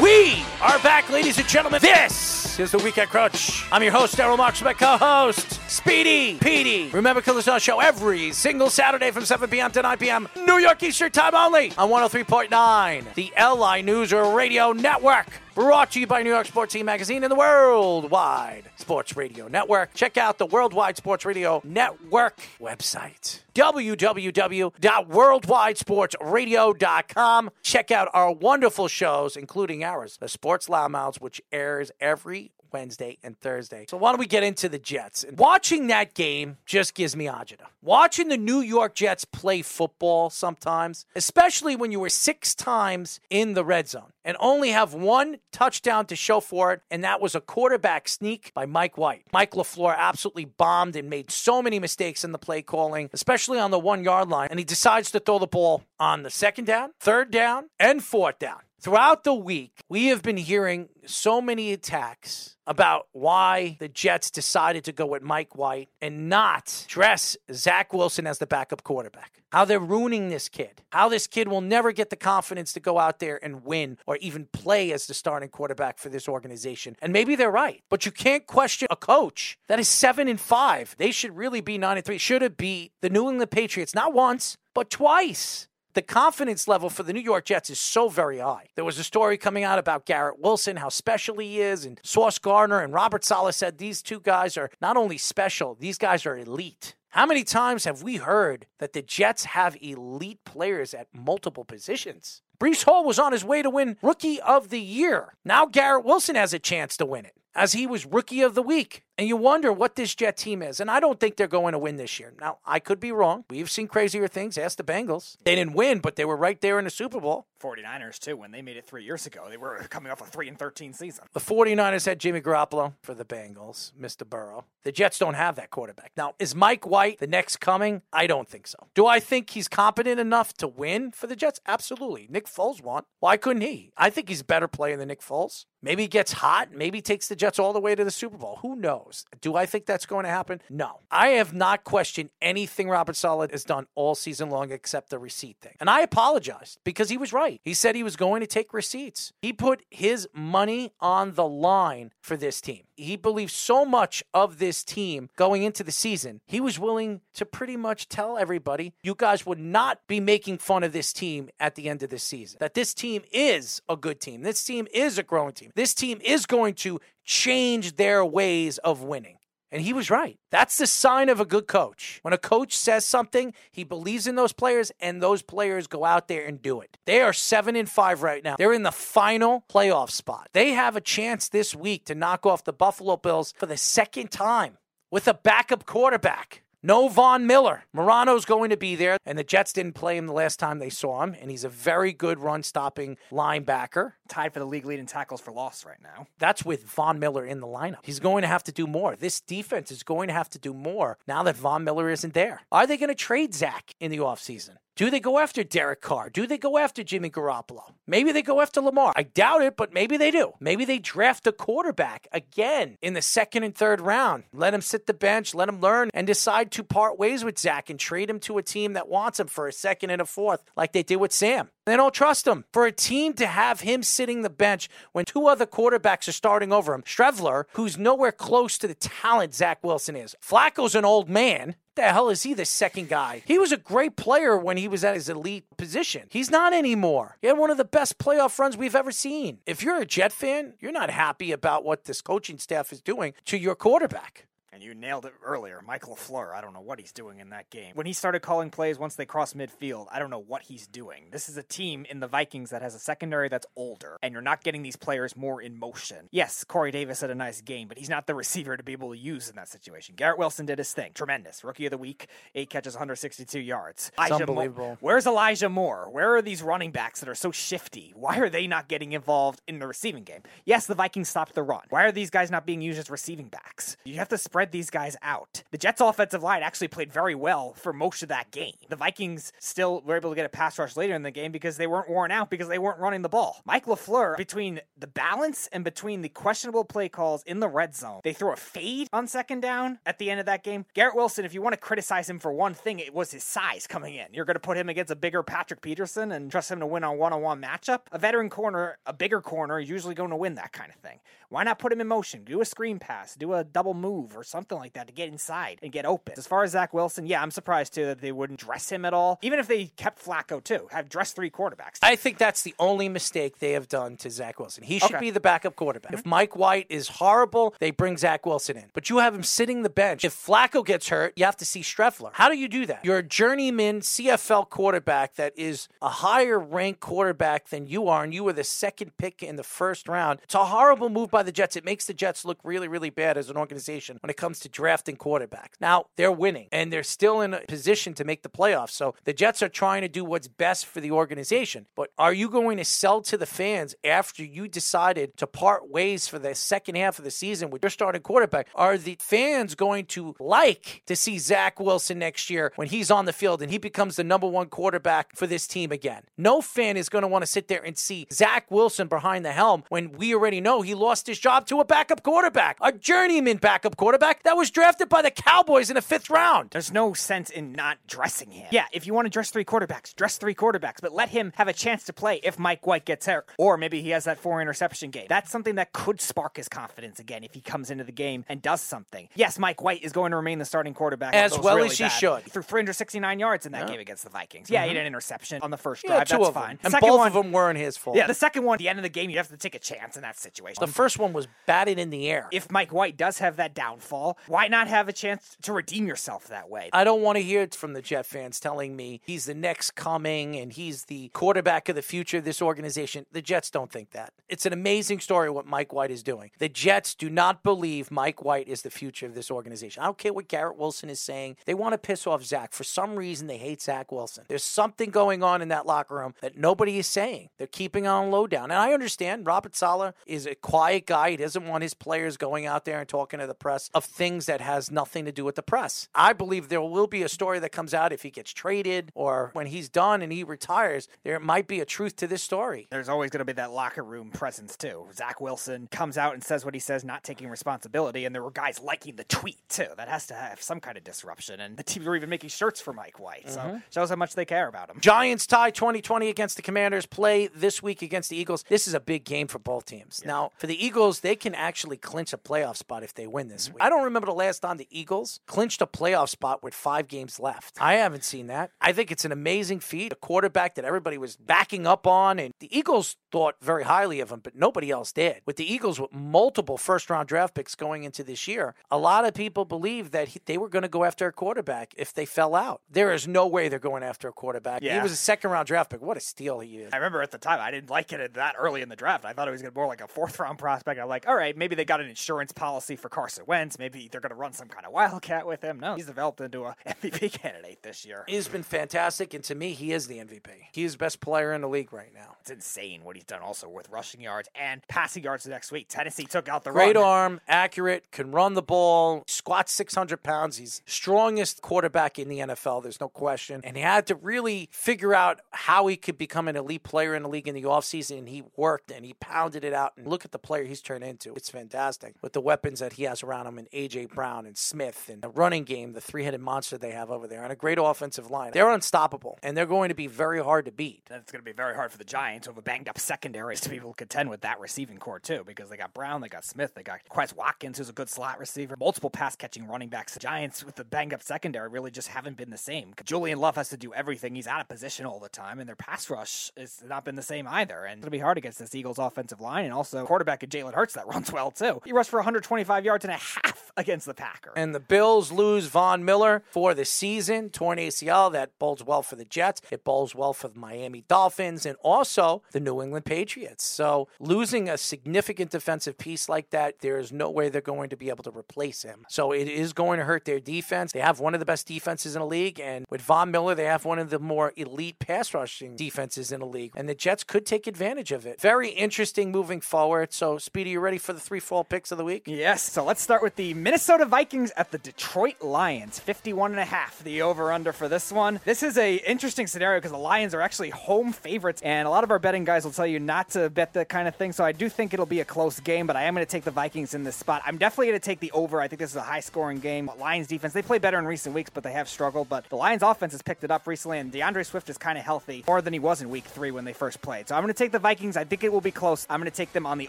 We are back, ladies and gentlemen. This is the Weekend Crunch. I'm your host, Daryl Marks, my co-host, Speedy Petey. Remember, kill us on show every single Saturday from 7 p.m. to 9 p.m. New York Eastern Time only on 103.9, the LI News Radio Network. Brought to you by New York Sports Team Magazine and the Worldwide Sports Radio Network. Check out the Worldwide Sports Radio Network website www.worldwidesportsradio.com. Check out our wonderful shows, including ours, the Sports Loudmouths, which airs every Wednesday and Thursday. So why don't we get into the Jets? And watching that game just gives me agita. Watching the New York Jets play football sometimes, especially when you were six times in the red zone and only have one touchdown to show for it, and that was a quarterback sneak by Mike White. Mike LaFleur absolutely bombed and made so many mistakes in the play calling, especially on the one yard line, and he decides to throw the ball on the second down, third down, and fourth down. Throughout the week, we have been hearing so many attacks about why the Jets decided to go with Mike White and not dress Zach Wilson as the backup quarterback. How they're ruining this kid. How this kid will never get the confidence to go out there and win or even play as the starting quarterback for this organization. And maybe they're right, but you can't question a coach that is seven and five. They should really be nine and three. Should have beat the New England Patriots not once, but twice the confidence level for the New York Jets is so very high. There was a story coming out about Garrett Wilson, how special he is, and Sauce Gardner and Robert Saleh said these two guys are not only special, these guys are elite. How many times have we heard that the Jets have elite players at multiple positions? Breece Hall was on his way to win Rookie of the Year. Now Garrett Wilson has a chance to win it, as he was Rookie of the Week. And you wonder what this Jet team is. And I don't think they're going to win this year. Now, I could be wrong. We've seen crazier things. Ask the Bengals. They didn't win, but they were right there in the Super Bowl. 49ers, too, when they made it three years ago. They were coming off a 3 and 13 season. The 49ers had Jimmy Garoppolo for the Bengals, Mr. Burrow. The Jets don't have that quarterback. Now, is Mike White the next coming? I don't think so. Do I think he's competent enough to win for the Jets? Absolutely. Nick Foles won. Why couldn't he? I think he's a better player than Nick Foles. Maybe he gets hot. Maybe he takes the Jets all the way to the Super Bowl. Who knows? Do I think that's going to happen? No. I have not questioned anything Robert Saleh has done all season long except the receipt thing. And I apologized because he was right. He said he was going to take receipts. He put his money on the line for this team. He believed so much of this team going into the season. He was willing to pretty much tell everybody, you guys would not be making fun of this team at the end of the season. That this team is a good team. This team is a growing team. This team is going to change their ways of winning. And he was right. That's the sign of a good coach. When a coach says something, he believes in those players, and those players go out there and do it. They are seven and five right now. They're in the final playoff spot. They have a chance this week to knock off the Buffalo Bills for the second time with a backup quarterback. No Von Miller. Milano's going to be there, and the Jets didn't play him the last time they saw him, and he's a very good run stopping linebacker. Tied for the league leading tackles for loss right now. That's with Von Miller in the lineup. He's going to have to do more. This defense is going to have to do more now that Von Miller isn't there. Are they going to trade Zach in the offseason? Do they go after Derek Carr? Do they go after Jimmy Garoppolo? Maybe they go after Lamar. I doubt it, but maybe they do. Maybe they draft a quarterback again in the second and third round. Let him sit the bench, let him learn, and decide to part ways with Zach and trade him to a team that wants him for a second and a fourth, like they did with Sam. They don't trust him. For a team to have him sitting the bench when two other quarterbacks are starting over him, Streveler, who's nowhere close to the talent Zach Wilson is. Flacco's an old man the hell is he the second guy? He was a great player when he was at his elite position. He's not anymore. He had one of the best playoff runs we've ever seen. If you're a Jet fan, you're not happy about what this coaching staff is doing to your quarterback. And you nailed it earlier. Michael LaFleur, I don't know what he's doing in that game. When he started calling plays once they cross midfield, I don't know what he's doing. This is a team in the Vikings that has a secondary that's older, and you're not getting these players more in motion. Yes, Corey Davis had a nice game, but he's not the receiver to be able to use in that situation. Garrett Wilson did his thing. Tremendous. Rookie of the week, eight catches, 162 yards. It's Elijah unbelievable. Moore. Where's Elijah Moore? Where are these running backs that are so shifty? Why are they not getting involved in the receiving game? Yes, the Vikings stopped the run. Why are these guys not being used as receiving backs? You have to spread these guys out. The Jets' offensive line actually played very well for most of that game. The Vikings still were able to get a pass rush later in the game because they weren't worn out because they weren't running the ball. Mike LaFleur, between the balance and between the questionable play calls in the red zone, they throw a fade on second down at the end of that game. Garrett Wilson, if you want to criticize him for one thing, it was his size coming in. You're going to put him against a bigger Patrick Peterson and trust him to win on one on one matchup. A veteran corner, a bigger corner, usually going to win that kind of thing. Why not put him in motion? Do a screen pass, do a double move or something like that to get inside and get open. As far as Zach Wilson, yeah, I'm surprised too that they wouldn't dress him at all. Even if they kept Flacco too, have dressed three quarterbacks. I think that's the only mistake they have done to Zach Wilson. He should Okay. be the backup quarterback. If mm-hmm. Mike White is horrible, they bring Zach Wilson in. But you have him sitting the bench. If Flacco gets hurt, you have to see Streveler. How do you do that? You're a journeyman CFL quarterback that is a higher ranked quarterback than you are, and you were the second pick in the first round. It's a horrible move by the Jets. It makes the Jets look really, really bad as an organization when it comes to drafting quarterbacks. Now, they're winning, and they're still in a position to make the playoffs. So the Jets are trying to do what's best for the organization. But are you going to sell to the fans after you decided to part ways for the second half of the season with your starting quarterback? Are the fans going to like to see Zach Wilson next year when he's on the field and he becomes the number one quarterback for this team again? No fan is going to want to sit there and see Zach Wilson behind the helm when we already know he lost his job to a backup quarterback, a journeyman backup quarterback that was drafted by the Cowboys in the fifth round. There's no sense in not dressing him. Yeah, if you want to dress three quarterbacks, dress three quarterbacks, but let him have a chance to play if Mike White gets hurt, or maybe he has that four interception game. That's something that could spark his confidence again if he comes into the game and does something. Yes, Mike White is going to remain the starting quarterback As well really as he bad. should. He threw 369 yards in that game against the Vikings. Yeah, he had mm-hmm. an interception on the first Yeah, drive. two That's of fine. them. And Second both one- of them weren't his fault. Yeah, the second one, at the end of the game, you have to take a chance in that situation. The first one was batted in the air. if Mike White does have that downfall, why not have a chance to redeem yourself that way? I don't want to hear it from the Jet fans telling me he's the next coming and he's the quarterback of the future of this organization. The Jets don't think that. It's an amazing story what Mike White is doing. The Jets do not believe Mike White is the future of this organization. I don't care what Garrett Wilson is saying. They want to piss off Zach. For some reason, they hate Zach Wilson. There's something going on in that locker room that nobody is saying. They're keeping on low down. And I understand Robert Saleh is a quiet guy. He doesn't want his players going out there and talking to the press of things that has nothing to do with the press. I believe there will be a story that comes out if he gets traded or when he's done and he retires. There might be a truth to this story. There's always going to be that locker room presence too. Zach Wilson comes out and says what he says, not taking responsibility, and there were guys liking the tweet too. That has to have some kind of disruption, and the teams were even making shirts for Mike White. So mm-hmm. shows how much they care about him. Giants tie 2020 against the Commanders, play this week against the Eagles. This is a big game for both teams. Now, for the Eagles, they can actually clinch a playoff spot if they win this mm-hmm. week. I don't remember the last time the Eagles clinched a playoff spot with five games left. I haven't seen that. I think it's an amazing feat. A quarterback that everybody was backing up on, and the Eagles thought very highly of him, but nobody else did. With the Eagles with multiple first round draft picks going into this year, a lot of people believe that he, they were going to go after a quarterback if they fell out. There is no way they're going after a quarterback. He Yeah. was a second round draft pick. What a steal he is. I remember at the time I didn't like it that early in the draft. I thought it was going to be more like a fourth round prospect. I'm like, all right, maybe they got an insurance policy for Carson Wentz. Maybe they're going to run some kind of wildcat with him. No, he's developed into a <laughs> MVP candidate this year. He's been fantastic, and to me, he is the MVP. He is the best player in the league right now. It's insane what he's done also with rushing yards and passing yards the next week. Tennessee took out the Great run. arm, accurate, can run the ball, squats 600 pounds. He's strongest quarterback in the NFL. There's no question. And he had to really figure out how he could become an elite player in the league in the offseason. And he worked and he pounded it out. And look at the player he's turned into. It's fantastic with the weapons that he has around him and A.J. Brown and Smith and the running game, the three headed monster they have over there, and a great offensive line. They're unstoppable and they're going to be very hard to beat. And it's going to be very hard for the Giants who have a banged up secondary to be able to contend with that receiving core too, because they got Brown, they got Smith, they got Quez Watkins, who's a good slot receiver, multiple pass catching running backs. The Giants with the banged up secondary really just haven't been the same. Julian Love has to do everything; he's out of position all the time, and their pass rush has not been the same either. And it'll be hard against this Eagles offensive line, and also quarterback of Jalen Hurts that <laughs> runs well too. He rushed for 125 yards and a half against the Packers. And the Bills lose Von Miller for the season, torn ACL. That bodes well for the Jets. It bodes well for the Miami Dolphins and also the New England Patriots. So losing a significant defensive piece like that, there is no way they're going to be able to replace him. So it is going to hurt their defense. They have one of the best defenses in the league, and with Von Miller, they have one of the more elite pass rushing defenses in the league. And the Jets could take advantage of it. Very interesting moving forward. So, Speedy, you ready for the three fall picks of the week? Yes, so let's start with the Minnesota Vikings at the Detroit Lions. 51 and a half, the over under for this one. This is a interesting scenario because the Lions are actually home favorites and a lot of our betting guys will tell you not to bet that kind of thing. So I do think it'll be a close game, but I am going to take the Vikings in this spot. I'm definitely going to take the over. I think this is a high scoring game. Lions defense, they play better in recent weeks, but they have struggled. But the Lions offense has picked it up recently, and D'Andre Swift is kind of healthy more than he was in week three when they first played. So I'm going to take the Vikings. I think it will be close. I'm going to take them on the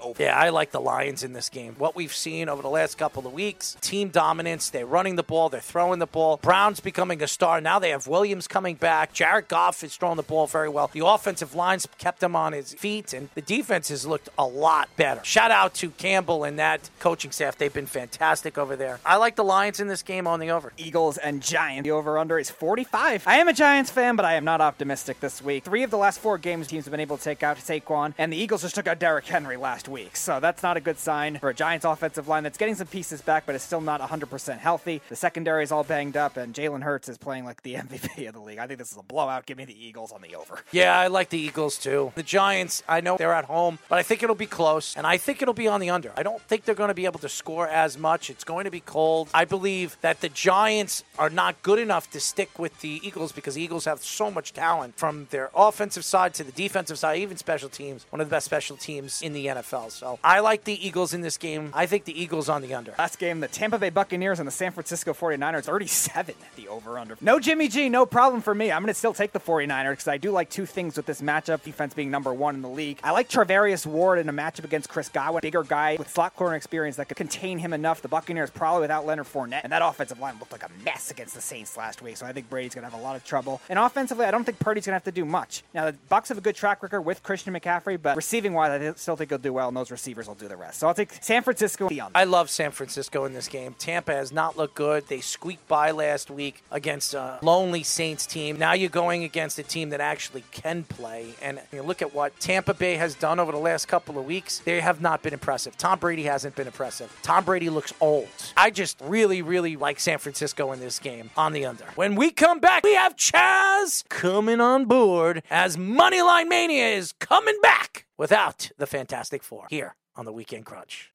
over. Yeah, I like the Lions in this game. What we've seen over the last couple of weeks, team dominance. They're running the ball, they're throwing the ball. Browns becoming a star. Now they have Williams coming back. Jared Goff is throwing the ball very well. The offensive lines kept him on his feet, and the defense has looked a lot better. Shout out to Campbell and that coaching staff. They've been fantastic over there. I like the Lions in this game on the over. Eagles and Giants. The over under is 45. I am a Giants fan, but I am not optimistic this week. Three of the last four games teams have been able to take out Saquon, and the Eagles just took out Derrick Henry last week. So that's not a good sign for a Giants offensive line that's getting some pieces back, but is still not 100% healthy. The secondary is all banged up, and Jalen Hurts is playing like the <laughs> MVP of the league. I think this is a blowout. Give me the Eagles on the over. Yeah, I like the Eagles too. The Giants, I know they're at home, but I think it'll be close, and I think it'll be on the under. I don't think they're going to be able to score as much. It's going to be cold. I believe that the Giants are not good enough to stick with the Eagles because the Eagles have so much talent from their offensive side to the defensive side, even special teams. One of the best special teams in the NFL. So I like the Eagles in this game. I think the Eagles on the under. Last game, the Tampa Bay Buccaneers and the San Francisco 49ers, 37 the over under. No Jimmy G, no problem for me. I'm going to still take the 49ers because I do like two things with this matchup defense being number one in the league. I like Charvarius Ward in a matchup against Chris Godwin, bigger guy with slot corner experience that could contain him enough. The Buccaneers probably without Leonard Fournette, and that offensive line looked like a mess against the Saints last week. So I think Brady's going to have a lot of trouble. And offensively, I don't think Purdy's going to have to do much. Now the Bucs have a good track record with Christian McCaffrey, but receiving wise, I still think he'll do well, and those receivers will do the rest. So I'll take San Francisco. I love San Francisco in this game. Tampa has not looked good. They squeaked by last week against a lonely Saints team. Now you're going against a team that actually can play. And you look at what Tampa Bay has done over the last couple of weeks. They have not been impressive. Tom Brady hasn't been impressive. Tom Brady looks old. I just really, really like San Francisco in this game on the under. When we come back, we have Chaz coming on board as Moneyline Mania is coming back without the Fantastic Four here on the Weekend Crunch.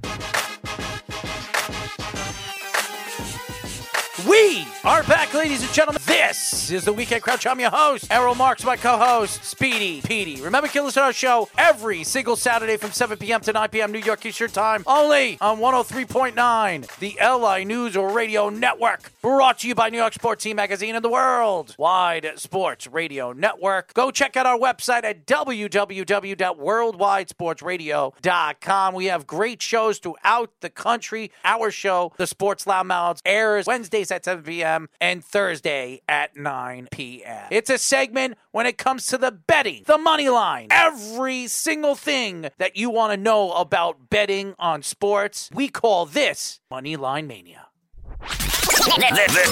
We are back, ladies and gentlemen. This is the Weekend Crunch. I'm your host, Errol Marks, my co-host, Speedy Petey. Remember, kill us on our show every single Saturday from 7 p.m. to 9 p.m. New York Eastern Time, only on 103.9, the LI News Radio Network. Brought to you by New York Sports Team Magazine and the World Wide Sports Radio Network. Go check out our website at www.worldwidesportsradio.com. We have great shows throughout the country. Our show, The Sports Loudmouths, airs Wednesdays at 7 p.m. and Thursday at 9 p.m. It's a segment when it comes to the betting, the money line, every single thing that you want to know about betting on sports. We call this Money Line Mania.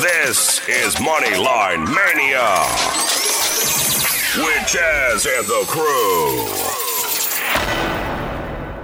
This is Money Line Mania with Chaz and the crew.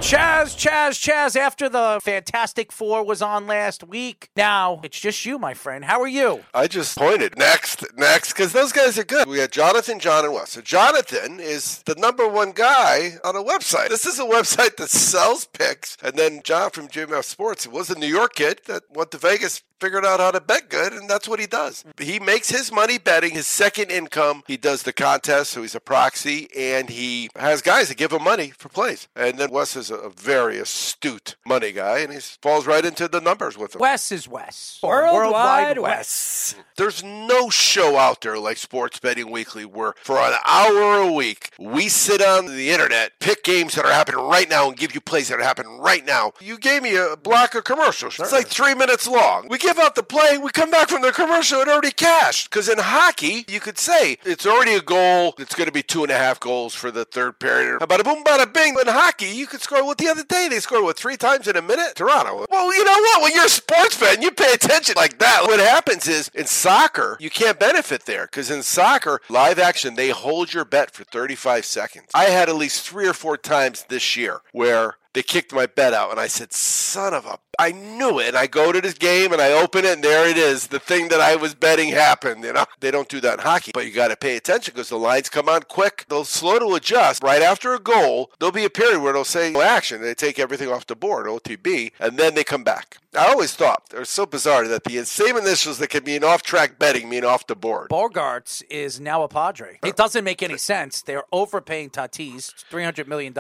Chaz, Chaz, Chaz, after the Fantastic Four was on last week, now it's just you, my friend. How are you? I just pointed next, next, because those guys are good. We had Jonathan, John, and Wes. So Jonathan is the number one guy on a website. This is a website that sells picks. And then John from GMF Sports was a New York kid that went to Vegas figured out how to bet good, and that's what he does. He makes his money betting, his second income. He does the contest, so he's a proxy, and he has guys that give him money for plays. And then Wes is a very astute money guy, and he falls right into the numbers with him. Wes is Wes. Oh, worldwide Wes. There's no show out there like Sports Betting Weekly where for an hour a week we sit on the internet, pick games that are happening right now, and give you plays that are happening right now. You gave me a block of commercials. It's like three minutes long. We give out the play, we come back from the commercial, it already cashed. Because in hockey, you could say it's already a goal. It's going to be two and a half goals for the third period. Bada boom, bada bing. In hockey, you could score. What the other day they scored what three times in a minute? Toronto. Well, you know what? When you're a sports fan, you pay attention like that. What happens is in soccer, you can't benefit there because in soccer, live action, they hold your bet for 35 seconds. I had at least three or four times this year where they kicked my bet out and I said, son of a I knew it. And I go to this game and I open it and there it is. The thing that I was betting happened. You know, they don't do that in hockey, but you got to pay attention because the lines come on quick. They'll slow to adjust right after a goal. There'll be a period where they'll say no action. They take everything off the board, OTB, and then they come back. I always thought they're so bizarre that the same initials that can mean off track betting mean off the board. Bogaerts is now a Padre. It doesn't make any sense. They're overpaying Tatis $300 million.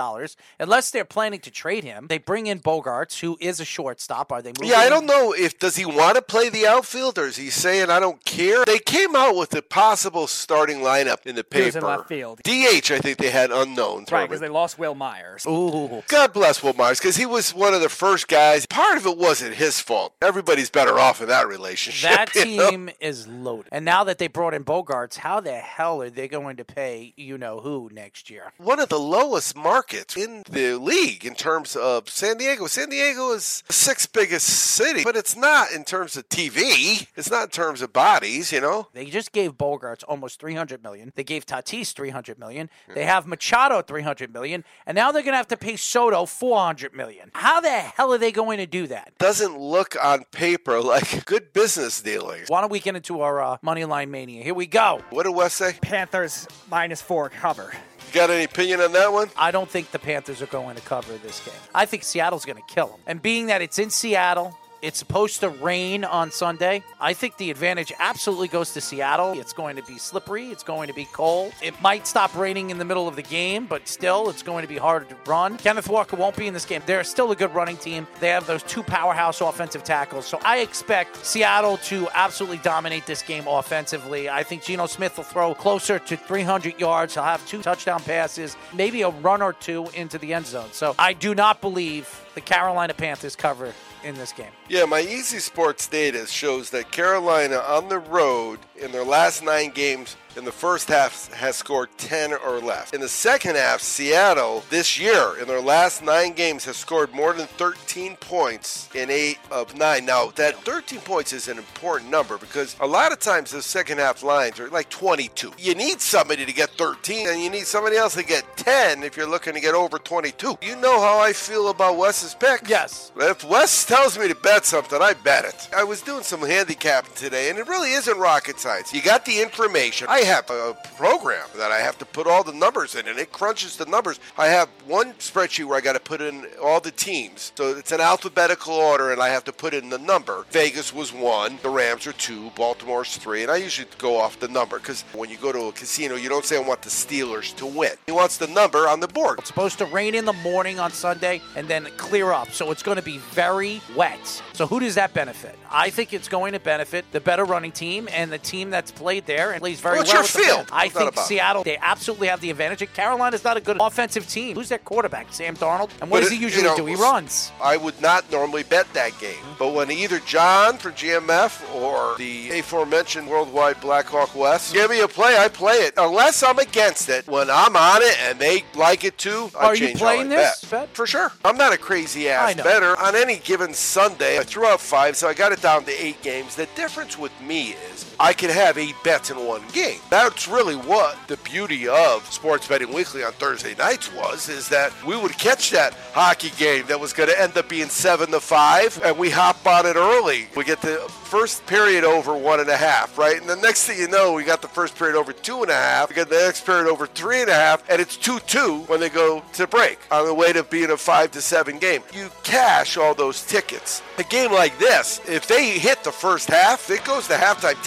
Unless they're planning to trade him, they bring in Bogaerts, who is a shortstop. Are they moving? Yeah, I don't know if does he want to play the outfield or is he saying I don't care. They came out with a possible starting lineup in the paper. in left field. DH, I think they had unknown. Right, because they lost Wil Myers. Ooh. God bless Wil Myers because he was one of the first guys. Part of it wasn't his fault. Everybody's better off in that relationship. That you know? team is loaded. And now that they brought in Bogaerts, how the hell are they going to pay you know who next year? one of the lowest markets in the league in terms of San Diego. San Diego is the sixth biggest city, but it's not in terms of TV. It's not in terms of bodies, you know. They just gave Bogaerts almost 300 million. They gave Tatis 300 million. Hmm. They have Machado 300 million, and now they're going to have to pay Soto 400 million. How the hell are they going to do that? Doesn't look on paper like <laughs> good business dealings. Why don't we get into our uh, money line mania? Here we go. What did Wes say? Panthers minus four cover. You got any opinion on that one? I don't think the Panthers are going to cover this game. I think Seattle's going to kill them. And being that it's in Seattle, it's supposed to rain on Sunday. I think the advantage absolutely goes to Seattle. It's going to be slippery. It's going to be cold. It might stop raining in the middle of the game, but still, it's going to be harder to run. Kenneth Walker won't be in this game. They're still a good running team. They have those two powerhouse offensive tackles. So I expect Seattle to absolutely dominate this game offensively. I think Geno Smith will throw closer to 300 yards. He'll have two touchdown passes, maybe a run or two into the end zone. So I do not believe the Carolina Panthers cover in this game. Yeah, my Easy Sports data shows that Carolina on the road in their last nine games in the first half has scored 10 or less. In the second half, Seattle this year in their last nine games has scored more than 13 points in eight of nine. Now, that 13 points is an important number because a lot of times the second half lines are like 22. You need somebody to get 13 and you need somebody else to get 10 if you're looking to get over 22. You know how I feel about Wes's pick? Yes. If Wes tells me to bet something, I bet it. I was doing some handicapping today, and it really isn't rocket science. You got the information. I have a program that I have to put all the numbers in, and it crunches the numbers. I have one spreadsheet where I got to put in all the teams. So it's an alphabetical order, and I have to put in the number. Vegas was one, the Rams are two, Baltimore's three, and I usually go off the number because when you go to a casino, you don't say I want the Steelers to win. He wants the number on the board. It's supposed to rain in the morning on Sunday and then clear up. So it's going to be very wet. So who does that benefit? I think it's going to benefit the better running team and the team that's played there and plays very Well, well. your field. I think about. Seattle, they absolutely have the advantage. And Carolina's not a good offensive team. Who's their quarterback? Sam Darnold. And what But does he you usually know, do? He runs. I would not normally bet that game, mm-hmm. but when either John for GMF or the aforementioned Worldwide Blackhawk West give me a play, I play it. Unless I'm against it, when I'm on it and they like it too, I Are you change playing this bet. bet? For sure. I'm not a crazy ass better. On any given Sunday, I threw out five, so I got it down to eight games. The difference with me is I can have eight bets in one game. That's really what the beauty of Sports Betting Weekly on Thursday nights was, is that we would catch that hockey game that was going to end up being seven to five, and we hop on it early. We get the first period over one and a half, right? And the next thing you know, we got the first period over two and a half. We get the next period over three and a half, and it's two-two when they go to break on the way to being a five to seven game. You cash all those tickets. A game like this, if they hit the first half, it goes to halftime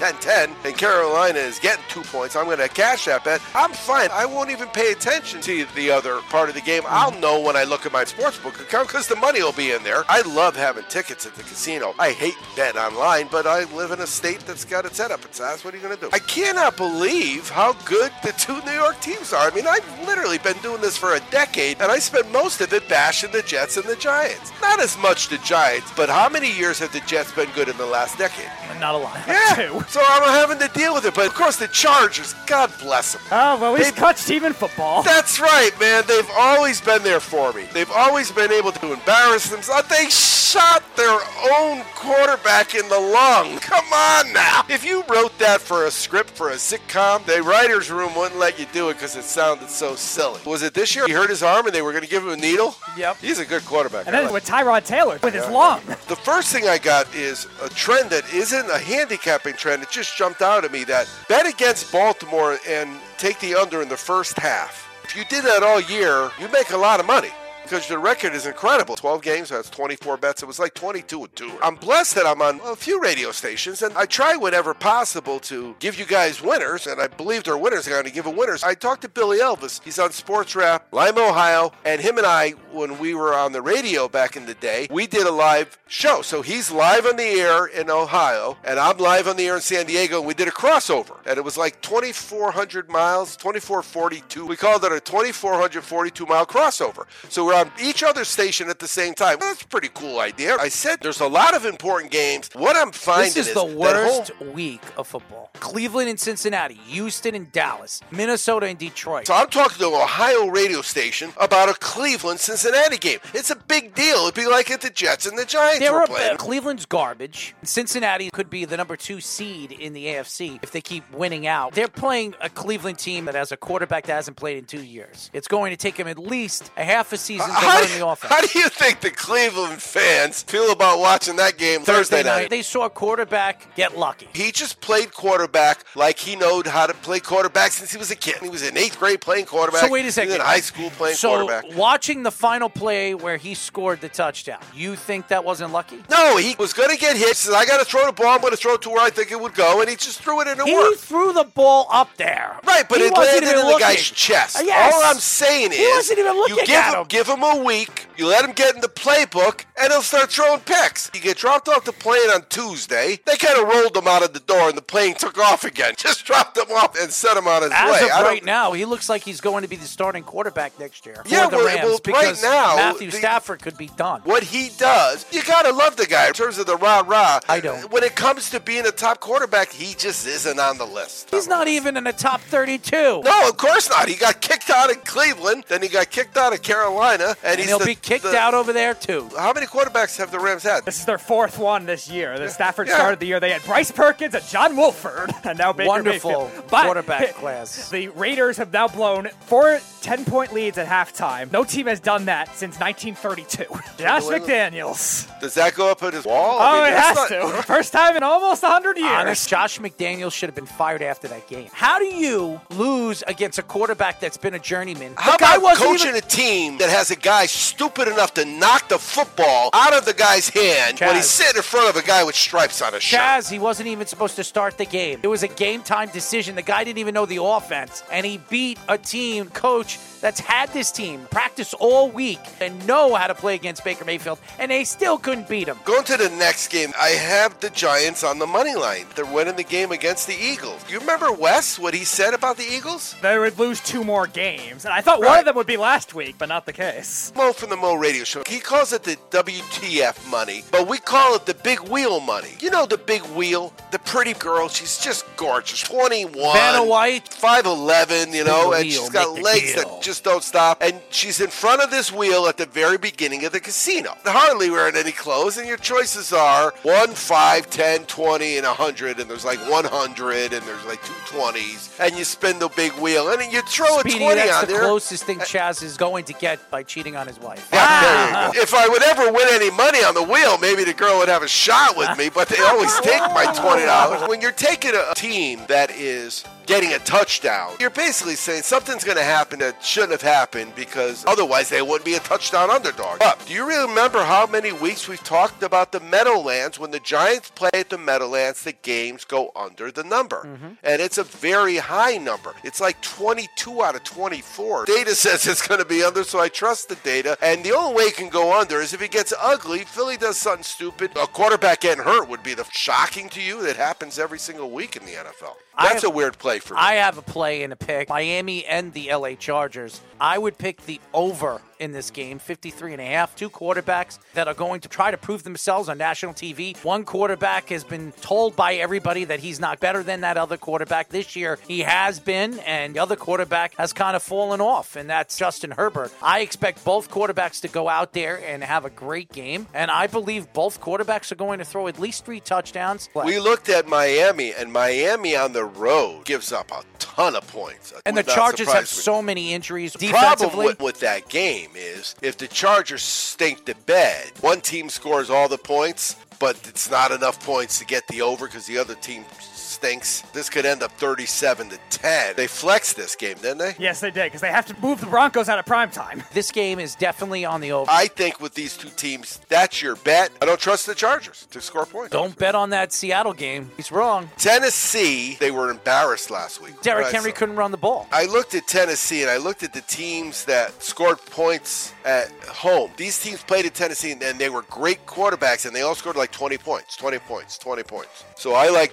10-10, and Carolina is getting two points. I'm going to cash that bet. I'm fine. I won't even pay attention to the other part of the game. I'll know when I look at my sportsbook account because the money will be in there. I love having tickets at the casino. I hate bet online, but I live in a state that's got it set up. It's ass. What are you going to do? I cannot believe how good the two New York teams are. I mean, I've literally been doing this for a decade, and I spent most of it bashing the Jets and the Giants. Not as much the Giants, but how many years have the Jets been good in the last decade? Not a lot. Yeah. <laughs> So I'm having to deal with it. But of course, the Chargers, God bless them. Oh, well, They- clutch team football. That's right, man. They've always been there for me. They've always been able to embarrass themselves. They shot their own quarterback in the lung. Come on now. If you wrote that for a script for a sitcom, the writer's room wouldn't let you do it because it sounded so silly. Was it this year? He hurt his arm and they were going to give him a needle? Yep. He's a good quarterback. And then like with Tyrod Taylor with his lung. the first thing I got is a trend that isn't a handicapping trend. It just jumped out at me that bet against Baltimore and take the under in the first half. If you did that all year, you make a lot of money. Because the record is incredible. 12 games, that's 24 bets. It was like 22 and 2. I'm blessed that I'm on a few radio stations, and I try whenever possible to give you guys winners, and I believe they're winners. I'm going to give them winners. I talked to Billy Elvis. He's on Sports Rap, Lima, Ohio, and him and I, when we were on the radio back in the day, we did a live show. So he's live on the air in Ohio, and I'm live on the air in San Diego, and we did a crossover. And it was like 2,400 miles, 2,442. We called it a 2,442 mile crossover. So we're on each other's station at the same time. That's a pretty cool idea. I said there's a lot of important games. What I'm finding This is the worst week of football. Cleveland and Cincinnati, Houston and Dallas, Minnesota and Detroit. So I'm talking to an Ohio radio station about a Cleveland Cincinnati game. It's a big deal. It'd be like if the Jets and the Giants They're were playing. Cleveland's garbage. Cincinnati could be the number two seed in the AFC if they keep winning out. They're playing a Cleveland team that has a quarterback that hasn't played in two years. It's going to take him at least a half a season to How, learn the offense. how do you think the Cleveland fans feel about watching that game Thursday, night? They saw a quarterback get lucky. He just played quarterback like he knowed how to play quarterback since he was a kid. He was in eighth grade playing quarterback. So wait a He was second. in high school playing so quarterback. watching the final play where he scored the touchdown, you think that wasn't lucky? No, he was going to get hit. He said, I got to throw the ball. I'm going to throw it to where I think it would go. And he just threw it it He worked. threw the ball up there. Right, but He it landed in the guy's chest. Yes. All I'm saying is, He wasn't even looking you give him. give him a week, you let him get in the playbook, and he'll start throwing picks. You get dropped off the plane on Tuesday. They kind of rolled him out of the door, and the plane took off again. <laughs> Just dropped him off and set him on his As way. of I right now, he looks like he's going to be the starting quarterback next year Yeah, for the well, Rams well, right because now, Matthew the- Stafford could be done. what he does, you gotta love the guy in terms of the rah rah. I don't. When it comes to being a top quarterback, he just isn't on the list. He's not even in the top 32. No, of course not. He got kicked out of Cleveland, then he got kicked out of Carolina, and, and he's he'll the- be kicked the- out over there too. How many quarterbacks have the Rams had? This is their fourth one this year. The Stafford Yeah. started the year. They had Bryce Perkins and John Wolford, <laughs> and now Baker Wonderful Mayfield. But quarterback <laughs> class. The Raiders have now blown four 10-point leads at halftime. No team has done that since 1932. <laughs> Josh McDaniels. Does that go up at his wall? Oh, I mean, it that's has not- to. First time in almost 100 years. Honest, Josh McDaniels should have been fired after that game. How do you lose against a quarterback that's been a journeyman? How the guy about wasn't coaching even- a team that has a guy stupid enough to knock the football out of the guy's hand when he's Chaz. sitting in front of a guy with stripes on his shirt? Chaz, he wasn't even supposed to start the game. It was a game time decision. The guy didn't even know the offense, and he beat a team coach that's had this team practice all week and know how to play against Baker Mayfield, and they still couldn't beat him. Going to the next game, I have the Giants on the money line. They're winning the game against the Eagles. You remember Wes, what he said about the Eagles? They would lose two more games. And I thought one of them would be last week, but not the case. Mo from the Mo Radio Show. He calls it the WTF money, but we call it the big wheel money. You know the big wheel? The pretty girl, she's just gorgeous. 21. Vanna White. 5'11, you know, the and wheel, she's got legs that just don't stop. And she's in front of this wheel at the very beginning of the casino. Hardly wearing any clothes, and your choices are 1, 5, 10, 20, and 100. And there's like 100, and there's like two 20s. And you spin the big wheel, and you throw a Speedy, 20 that's on the there. closest thing Chaz is going to get by cheating on his wife. Yeah, there you go. If I would ever win any money on the wheel, maybe the girl would have a shot with me, but they always take my $20. When you're taking a team that is getting a touchdown, you're basically saying something's going to happen that shouldn't have happened because otherwise they wouldn't be a touchdown underdog. But do you really remember how many weeks we've talked about the Meadowlands? When the Giants play at the Meadowlands, the games go under the number. Mm-hmm. And it's a very high number. It's like 22 out of 24. Data says it's going to be under, so I trust the data. And the only way it can go under is if it gets ugly. Philly does something stupid. A quarterback getting hurt would be the shocking to you. That happens every single week in the NFL. That's have- a weird play for me. I have a play and a pick. Miami and the LA Chargers. I would pick the over in this game, 53 and a half. Two quarterbacks that are going to try to prove themselves on national TV. One quarterback has been told by everybody that he's not better than that other quarterback. This year he has been, and the other quarterback has kind of fallen off, and that's Justin Herbert. I expect both quarterbacks to go out there and have a great game, and I believe both quarterbacks are going to throw at least three touchdowns. we looked at Miami, and Miami on the road gives up a ton of points. and the Chargers have me. so many injuries The problem with, with that game is if the Chargers stink the bed, one team scores all the points, but it's not enough points to get the over because the other team stinks. This could end up 37 to 10. They flexed this game, didn't they? Yes, they did because they have to move the Broncos out of prime time. This game is definitely on the over. I think with these two teams, that's your bet. I don't trust the Chargers to score points. Don't bet on that Seattle game. He's wrong. Tennessee, they were embarrassed last week. Derrick Right, Henry so- couldn't run the ball. I looked at Tennessee and I looked at the teams that scored points at home. These teams played at Tennessee and they were great quarterbacks and they all scored like 20 points, 20 points, 20 points. So I like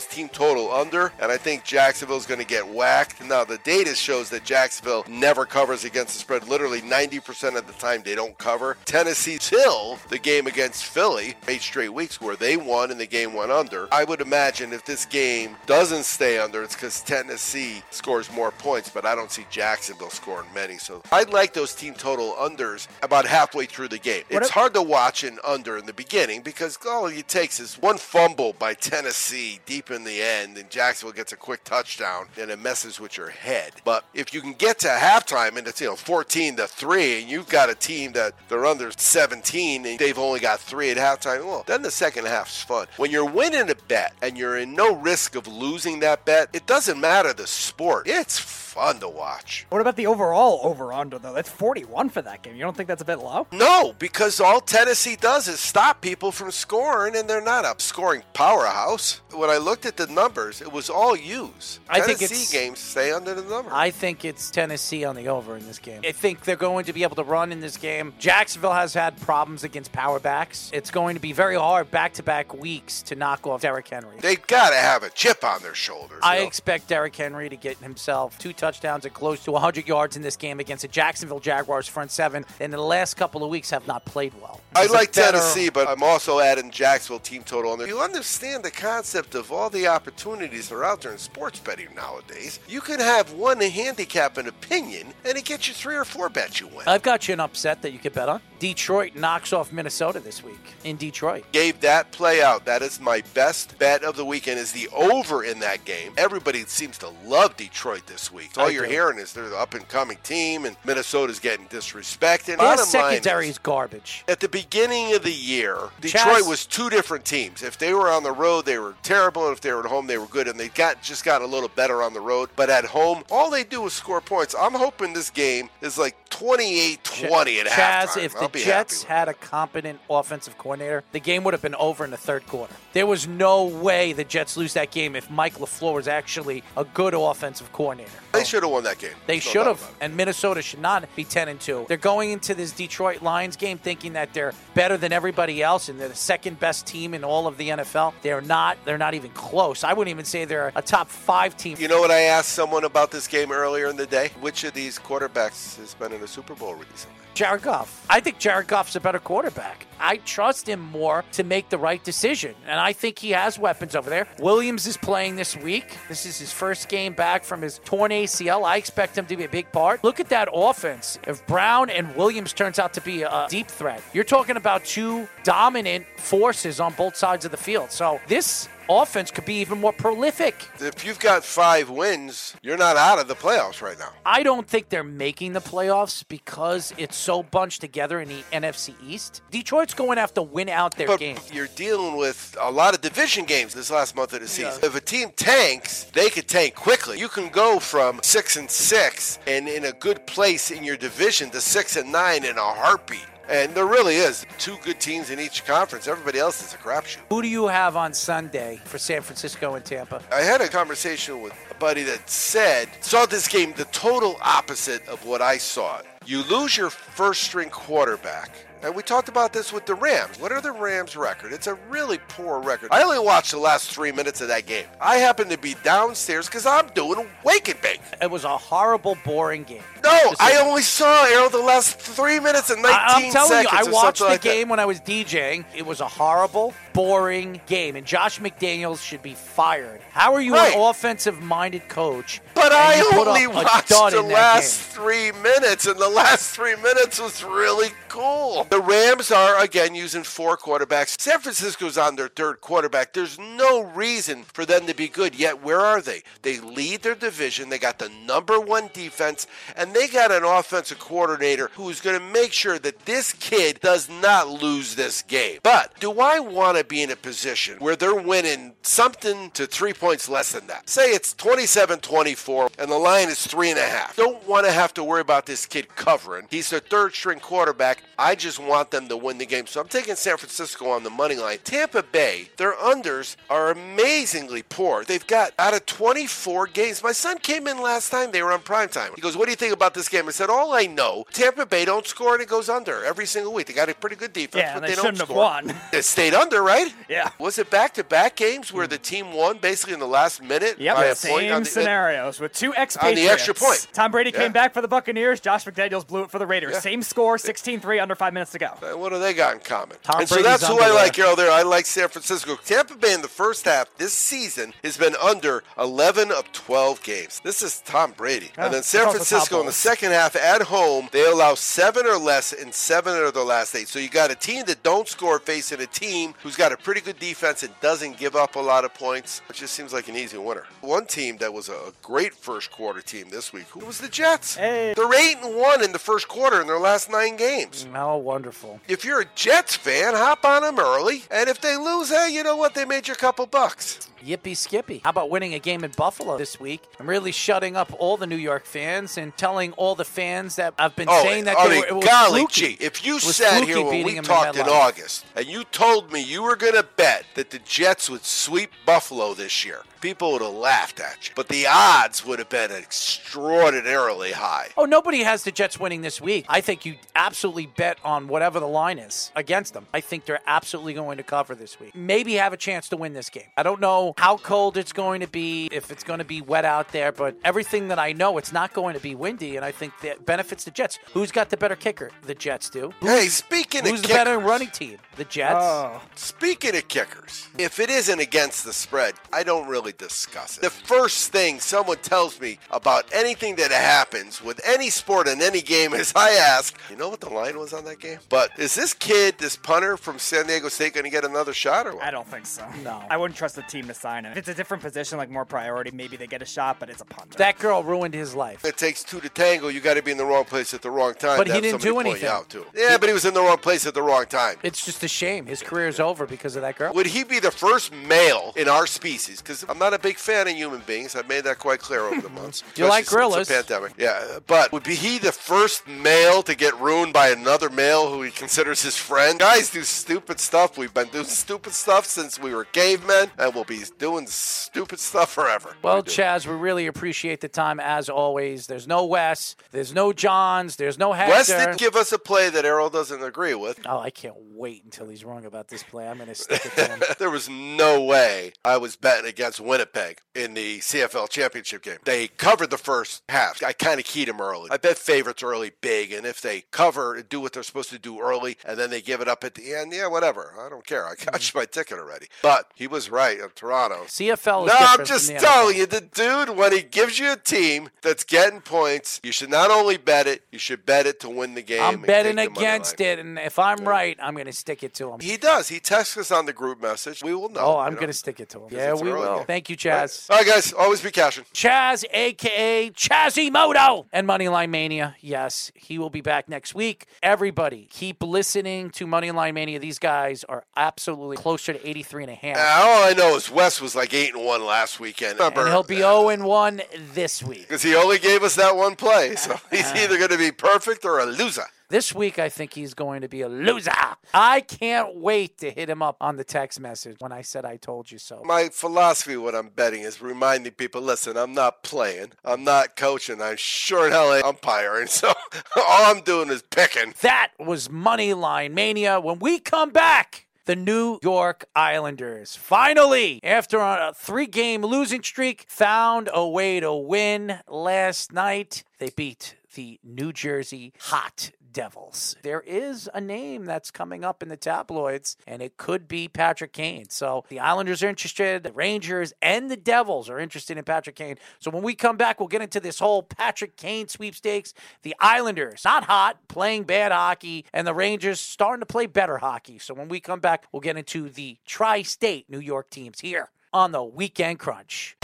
Jacksonville's team total under and I think Jacksonville's going to get whacked. Now the data shows that Jacksonville never covers against the spread. Literally 90% of the time they don't cover. Tennessee till the game against Philly, eight straight weeks where they won and the game went under. I would imagine if this game doesn't stay under, it's because Tennessee scores more points, but I don't see Jacksonville scoring many. So I like those team total unders about halfway through the game. What it's if- hard to watch an under in the beginning because all it takes is one fumble by Tennessee deep in the end, and Jacksonville gets a quick touchdown, and it messes with your head. But if you can get to halftime and it's you know 14 to three, and you've got a team that they're under 17 and they've only got three at halftime, well, then the second half's fun. When you're winning a bet and you're in no risk of losing that bet, it doesn't matter the sport. It's fun to watch. What about the overall over under though? That's 41 for that game. You don't think that's a bit low? No, because all Tennessee does is stop people from scoring, and they're not a scoring powerhouse. When I looked at the numbers, it was all use. I think Tennessee it's- games stay under the number. I think it's Tennessee on the over in this game. I think they're going to be able to run in this game. Jacksonville has had problems against power backs. It's going to be very hard back to back weeks to knock off Derrick Henry. they got to have a chip on their shoulders. you I know? expect Derrick Henry to get himself two touchdowns and close to 100 yards in this game against the Jacksonville Jaguars front seven. And in the last couple of weeks have not played well. I This is a like better- Tennessee, but I'm also adding Jacksonville team total on there. You understand the concept of all the opportunities that are out there in sports betting nowadays. You can have one handicap and opinion, and it gets you three or four bets you win. I've got you an upset that you could bet on. Detroit knocks off Minnesota this week in Detroit. gave that play out. That is my best bet of the weekend is the over in that game. Everybody seems to love Detroit this week. All I you're do. hearing is they're the up and coming team and Minnesota's getting disrespected. Their Bottom line secondary is, is garbage. at the beginning of the year, Detroit Chaz- was two different teams. If they were on the road, they were terrible, and if they were at home, they were good. And they got just got a little better on the road. But at home, all they do is score points. I'm hoping this game is like 28-20 at Chaz, halftime. if I'll the be Jets had a competent offensive coordinator, the game would have been over in the third quarter. There was no way the Jets lose that game if Mike LaFleur was actually a good offensive coordinator. They should have won that game. They should have, and Minnesota should not be 10 and 2. They're going into this Detroit Lions game thinking that they're better than everybody else and they're the second best team in all of the NFL. They're not. They're not even close. I wouldn't even say they're a top 5 team. You know what I asked someone about this game earlier in the day? Which of these quarterbacks has been in a Super Bowl recently? Jared Goff. I think Jared Goff's a better quarterback. I trust him more to make the right decision, and I think he has weapons over there. Williams is playing this week. This is his first game back from his torn ACL. I expect him to be a big part. Look at that offense. If Brown and Williams turns out to be a deep threat, you're talking about two dominant forces on both sides of the field. So this offense could be even more prolific. If you've got five wins, you're not out of the playoffs right now. I don't think they're making the playoffs because it's so bunched together in the NFC East. Detroit's going to have to win out their But game. you're dealing with a lot of division games this last month of the season. If a team tanks, they could tank quickly. You can go from six and six and in a good place in your division to six and nine in a heartbeat. And there really is two good teams in each conference. Everybody else is a crapshoot. Who do you have on Sunday for San Francisco and Tampa? I had a conversation with a buddy that said, saw this game the total opposite of what I saw. You lose your first string quarterback. And we talked about this with the Rams. What are the Rams' record? It's a really poor record. I only watched the last three minutes of that game. I happened to be downstairs because I'm doing wake and bake. It was a horrible, boring game. No, I I a- only saw Arrow the last three minutes and 19 I- I'm telling you, seconds. I watched the something like that. game when I was DJing. It was a horrible, boring game, and Josh McDaniels should be fired. How are you Right. an offensive-minded coach? But I only watched the last three minutes, and the last three minutes was really cool. The Rams are again using four quarterbacks. San Francisco's on their third quarterback. There's no reason for them to be good. Yet where are they? They lead their division. They got the number one defense, and they got an offensive coordinator who's going to make sure that this kid does not lose this game. But do I want to be in a position where they're winning something to three points less than that? Say it's 27 24 and the line is three and a half. Don't want to have to worry about this kid covering. He's their third string quarterback. I just want them to win the game. So I'm taking San Francisco on the money line. Tampa Bay, their unders are amazingly poor. They've got out of 24 games. My son came in last time, they were on prime time. He goes, What do you think about this game? I said, All I know, Tampa Bay don't score and it goes under every single week. They got a pretty good defense, Yeah, but they they, don't shouldn't have score. won. It stayed under, right? Yeah. Was it back to back games where the team won basically in the last minute? Yep, by a point same on the- scenarios with two ex on the extra point. Tom Brady Yeah. came back for the Buccaneers. Josh McDaniels blew it for the Raiders. Yeah. Same score, 16-3, under five minutes to go. Uh, What do they got in common? Tom and so that's who I like, Carol. There, I like San Francisco. Tampa Bay in the first half this season has been under 11 of 12 games. This is Tom Brady. And then San Francisco in the second half at home, they allow seven or less in seven of their last eight. So you got a team that don't score facing a team who's got a pretty good defense and doesn't give up a lot of points. It just seems like an easy winner. One team that was a great first quarter team this week who was the Jets. Hey. They're eight and one in the first quarter in their last nine games. Oh, wonderful. If you're a Jets fan, hop on them early. And if they lose, hey, you know what? They made you a couple bucks. Yippee skippy. How about winning a game in Buffalo this week and really shutting up all the New York fans and telling all the fans that I've been Oh, saying that I they mean, were, it was golly fluky. gee, if you sat here when beating we talked in MetLife. August and you told me you were going to bet that the Jets would sweep Buffalo this year, people would have laughed at you. But the odds would have been extraordinarily high. Oh, nobody has the Jets winning this week. I think you absolutely bet on whatever the line is against them. I think they're absolutely going to cover this week. Maybe have a chance to win this game. I don't know how cold it's going to be, if it's going to be wet out there, but everything that I know, it's not going to be windy, and I think that benefits the Jets. Who's got the better kicker? The Jets do. Hey, speaking Who's of Who's the kickers, better running team? The Jets. Oh. Speaking of kickers, if it isn't against the spread, I don't really discuss it. The first thing someone tells me about anything that happens with any sport in any game is I ask, you know what the line was on that game? But is this kid, this punter from San Diego State, going to get another shot or what? I don't think so. No. I wouldn't trust the team to sign him. If it's a different position, like more priority, maybe they get a shot, but it's a punter. That girl ruined his life. It takes two to tango. You got to be in the wrong place at the wrong time. But he didn't do anything. Out too. Yeah, but he was in the wrong place at the wrong time. It's just a shame. His career's over because of that girl. Would he be the first male in our species? Because I'm not a big fan of human beings. I've made that quite clear over the <laughs> months. You like gorillas. pandemic. Yeah, but would be he the first male to get ruined by another male who he considers his friend? Guys do stupid stuff. We've been doing stupid stuff since we were cavemen, and we'll be doing stupid stuff forever. Well, We. Chaz, we really appreciate the time as always. There's no Wes, there's no Johns, there's no Hector. Wes didn't give us a play that Errol doesn't agree with. oh, I can't wait until he's wrong about this play. I'm going to stick it to him. <laughs> there was no way I was betting against Winnipeg in the CFL championship game. They covered the first half. I kind of keyed them early. I bet favorites early big, and if they cover and do what they're supposed to do early, and then they give it up at the end, yeah, whatever. I don't care. I mm-hmm. got you <laughs> my ticket already. But he was right on Toronto. CFL is No, I'm just telling NFL. you, the dude, when he gives you a team that's getting points, you should not only bet it, you should bet it to win the game. I'm betting take the money against it, and if I'm right, I'm going to stick it to him. He does. He texts us on the group message. We will know. oh, I'm you know. going to stick it to him. Yeah, we will. game. Thank you, Chaz. All right, guys, always be cashing. Chaz, aka Chazimoto, and Moneyline Mania. Yes, he will be back next week. Everybody, keep listening to Moneyline Mania. These guys are absolutely closer to 83 and a half. Uh, all I know is Wes was like eight and one last weekend. Remember, and he'll be 0 and 1 this week. because he only gave us that one play, so <laughs> he's either going to be perfect or a loser. This week, I think he's going to be a loser. I can't wait to hit him up on the text message when I said I told you so. My philosophy, what I'm betting, is reminding people: listen, I'm not playing, I'm not coaching, I'm sure in hell umpiring. <laughs> So all I'm doing is picking. That was Moneyline Mania. When we come back, the New York Islanders finally, after a three game losing streak, found a way to win last night. They beat the New Jersey Hot Devils. There is a name that's coming up in the tabloids, and it could be Patrick Kane. So the Islanders are interested, the Rangers and the Devils are interested in Patrick Kane. So when we come back, we'll get into this whole Patrick Kane sweepstakes. The Islanders, not hot, playing bad hockey, and the Rangers starting to play better hockey. So when we come back, we'll get into the tri state New York teams here on the Weekend Crunch.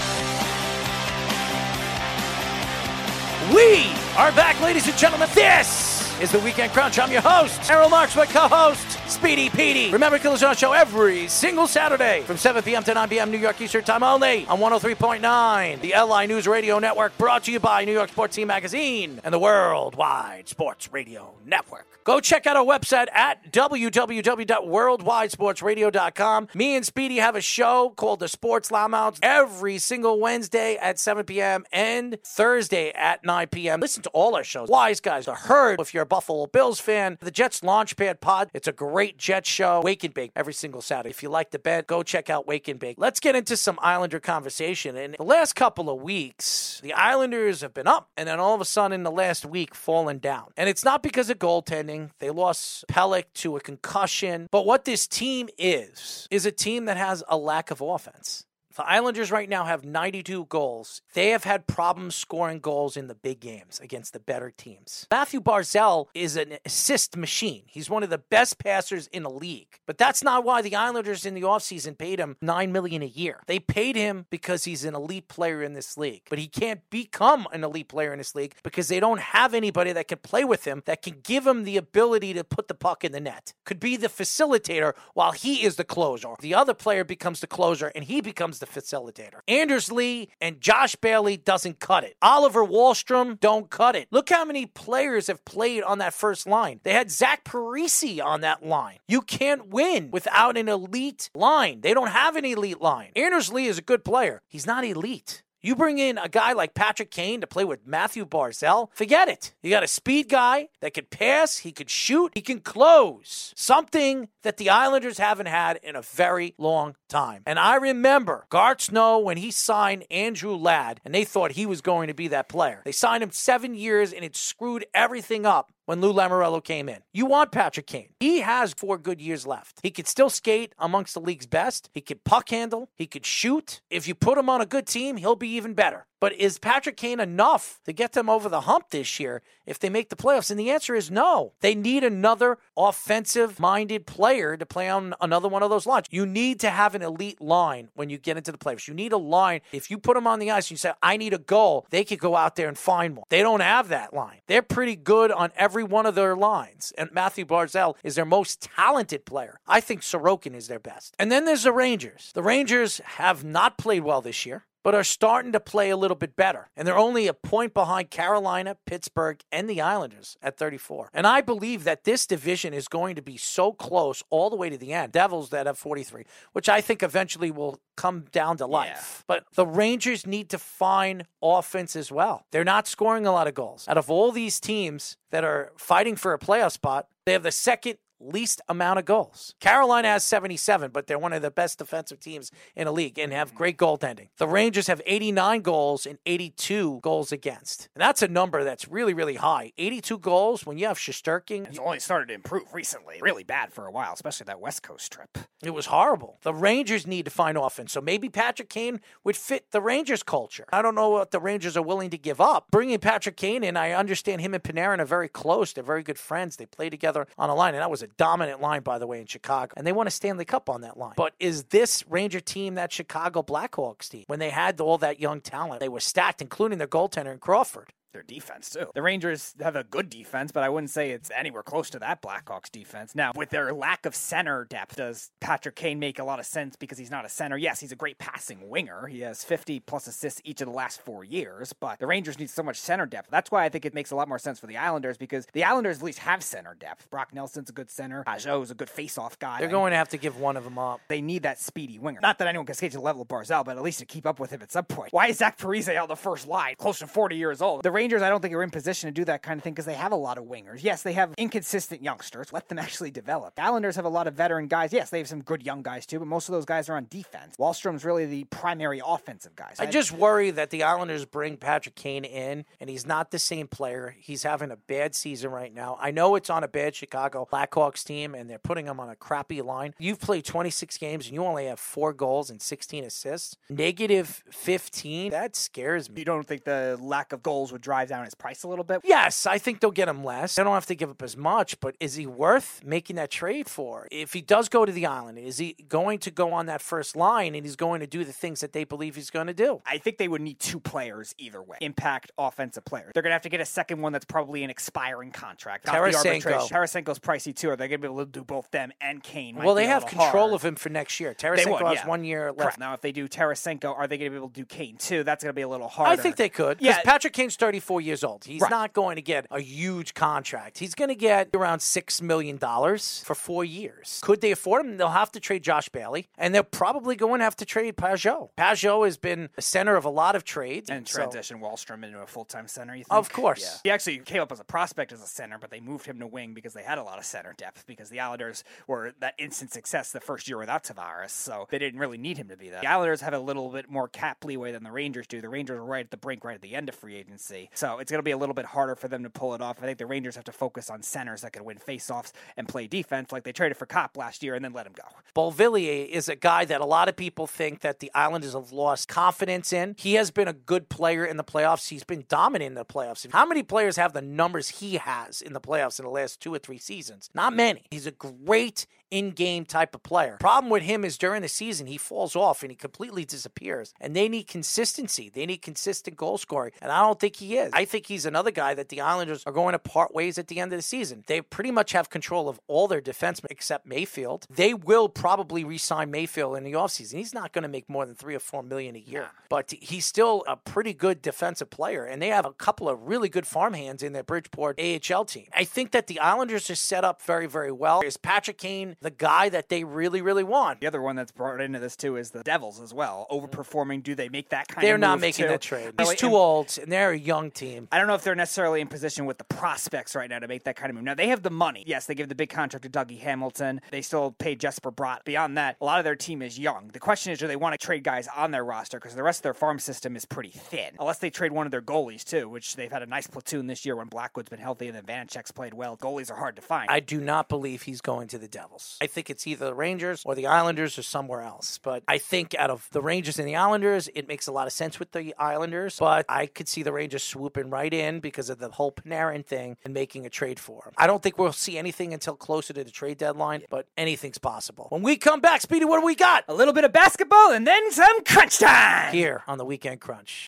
We are back, ladies and gentlemen. This is the Weekend Crunch. I'm your host, Errol Marks, my co-host, Speedy Petey. Remember, Killers on Show every single Saturday from 7 p.m. to 9 p.m. New York Eastern Time only on 103.9, the LI News Radio Network, brought to you by New York Sports Team Magazine and the Worldwide Sports Radio Network. Go check out our website at www.worldwidesportsradio.com. Me and Speedy have a show called the Sports Loudmouths every single Wednesday at 7 p.m. and Thursday at 9 p.m. Listen to all our shows. Wise Guys, The Herd, if you're Buffalo Bills fan, the Jets Launchpad Pod. It's a great Jets show. Wake and Bake every single Saturday. If you like the bed, go check out Wake and Bake. Let's get into some Islander conversation. In the last couple of weeks, the Islanders have been up, and then all of a sudden, in the last week, fallen down. And it's not because of goaltending. They lost Pelech to a concussion. But what this team is, is a team that has a lack of offense. The Islanders right now have 92 goals. They have had problems scoring goals in the big games against the better teams. Mathew Barzal is an assist machine. He's one of the best passers in the league. But that's not why the Islanders in the offseason paid him 9 million a year. They paid him because he's an elite player in this league. But he can't become an elite player in this league because they don't have anybody that can play with him that can give him the ability to put the puck in the net. Could be the facilitator while he is the closer. The other player becomes the closer and he becomes the facilitator. Anders Lee and Josh Bailey doesn't cut it. Oliver Wahlstrom don't cut it. Look how many players have played on that first line. They had Zach Parise on that line. You can't win without an elite line. They don't have an elite line. Anders Lee is a good player. He's not elite. You bring in a guy like Patrick Kane to play with Mathew Barzal, forget it. You got a speed guy that could pass, he could shoot, he can close. Something that the Islanders haven't had in a very long time. And I remember Garth Snow when he signed Andrew Ladd, and they thought he was going to be that player. They signed him seven years, and it screwed everything up when Lou Lamoriello came in. You want Patrick Kane. He has four good years left. He could still skate amongst the league's best. He could puck handle. He could shoot. If you put him on a good team, he'll be even better. But is Patrick Kane enough to get them over the hump this year if they make the playoffs? And the answer is no. They need another offensive minded player to play on another one of those lines. You need to have an elite line when you get into the playoffs. You need a line. If you put them on the ice and you say, I need a goal, they could go out there and find one. They don't have that line. They're pretty good on every one of their lines. And Mathew Barzal is their most talented player. I think Sorokin is their best. And then there's the Rangers. The Rangers have not played well this year but are starting to play a little bit better. And they're only a point behind Carolina, Pittsburgh, and the Islanders at 34. And I believe that this division is going to be so close all the way to the end. Devils that have 43, which I think eventually will come down to life. Yeah. But the Rangers need to find offense as well. They're not scoring a lot of goals. Out of all these teams that are fighting for a playoff spot, they have the second least amount of goals. Carolina has 77, but they're one of the best defensive teams in the league and have mm. great goaltending. The Rangers have 89 goals and 82 goals against. And that's a number that's really, really high. 82 goals when you have Shesterkin. It's only started to improve recently. Really bad for a while, especially that West Coast trip. It was horrible. The Rangers need to find offense. So maybe Patrick Kane would fit the Rangers culture. I don't know what the Rangers are willing to give up. Bringing Patrick Kane in, I understand him and Panarin are very close. They're very good friends. They play together on a line, and that was a dominant line, by the way, in Chicago. And they won a Stanley Cup on that line. But is this Ranger team that Chicago Blackhawks team? When they had all that young talent, they were stacked, including their goaltender in Crawford their defense too. The Rangers have a good defense, but I wouldn't say it's anywhere close to that Blackhawks defense. Now, with their lack of center depth, does Patrick Kane make a lot of sense because he's not a center? Yes, he's a great passing winger. He has 50 plus assists each of the last four years, but the Rangers need so much center depth. That's why I think it makes a lot more sense for the Islanders because the Islanders at least have center depth. Brock Nelson's a good center. Is a good face-off guy. They're going to have to give one of them up. They need that speedy winger. Not that anyone can skate to the level of Barzal, but at least to keep up with him at some point. Why is Zach Parise on the first line, close to 40 years old? The Rangers Rangers, I don't think are in position to do that kind of thing because they have a lot of wingers. Yes, they have inconsistent youngsters. Let them <laughs> actually develop. Islanders have a lot of veteran guys. Yes, they have some good young guys too, but most of those guys are on defense. Wahlstrom's really the primary offensive guys. I just worry that the Islanders bring Patrick Kane in, and he's not the same player. He's having a bad season right now. I know it's on a bad Chicago Blackhawks team, and they're putting him on a crappy line. You've played 26 games, and you only have four goals and 16 assists. Negative 15. That scares me. You don't think the lack of goals would drive down his price a little bit? Yes, I think they'll get him less. They don't have to give up as much, but is he worth making that trade for? If he does go to the island, is he going to go on that first line and he's going to do the things that they believe he's going to do? I think they would need two players either way. Impact offensive players. They're going to have to get a second one that's probably an expiring contract. Tarasenko. Tarasenko's pricey too. Are they going to be able to do both them and Kane? Might well, they have control hard. of him for next year. Tarasenko would, has yeah. one year left. Correct. Now, if they do Tarasenko, are they going to be able to do Kane too? That's going to be a little harder. I think they could. Yeah. Patrick Kane's 34 years old. He's Right. not going to get a huge contract. He's going to get around $6 million for four years. Could they afford him? They'll have to trade Josh Bailey, and they're probably going to have to trade Pageau. Pageau has been the center of a lot of trades. and so- transition Wahlstrom into a full time center. You think? Of course. Yeah. He actually came up as a prospect as a center, but they moved him to wing because they had a lot of center depth because the Islanders were that instant success the first year without Tavares, so they didn't really need him to be that. The Islanders have a little bit more cap leeway than the Rangers do. The Rangers are right at the brink, right at the end of free agency, so it's going to be a little bit harder for them to pull it off. I think the Rangers have to focus on centers that can win faceoffs and play defense, like they traded for Copp last year, and then let him go. Beauvillier is a guy that a lot of people think that the Islanders have lost confidence in. He has been a good player in the playoffs. He's been dominant in the playoffs. How many players have the numbers he has in the playoffs in the last two or three seasons? Not many. He's a great in-game type of player. Problem with him is during the season he falls off and he completely disappears. And they need consistency. They need consistent goal scoring. And I don't think he is. I think he's another guy that the Islanders are going to part ways at the end of the season. They pretty much have control of all their defensemen except Mayfield. They will probably re-sign Mayfield in the offseason. He's not going to make more than three or four million a year. But he's still a pretty good defensive player. And they have a couple of really good farmhands in their Bridgeport AHL team. I think that the Islanders are set up very, very well. Is Patrick Kane the guy that they really, really want? The other one that's brought into this too is the Devils as well. Overperforming. Do they make that kind of move? They're not making too? that trade. He's too old, and they're a young team. I don't know if they're necessarily in position with the prospects right now to make that kind of move. Now they have the money. Yes, they give the big contract to Dougie Hamilton. They still pay Jesper Bratt. Beyond that, a lot of their team is young. The question is, do they want to trade guys on their roster because the rest of their farm system is pretty thin. Unless they trade one of their goalies too, which they've had a nice platoon this year when Blackwood's been healthy and then Vanecek's played well. Goalies are hard to find. I do not believe he's going to the Devils. I think it's either the Rangers or the Islanders or somewhere else. But I think out of the Rangers and the Islanders, it makes a lot of sense with the Islanders. But I could see the Rangers swooping right in because of the whole Panarin thing and making a trade for him. I don't think we'll see anything until closer to the trade deadline, but anything's possible. When we come back, Speedy, what do we got? a little bit of basketball and then some crunch time. Here on the Weekend Crunch.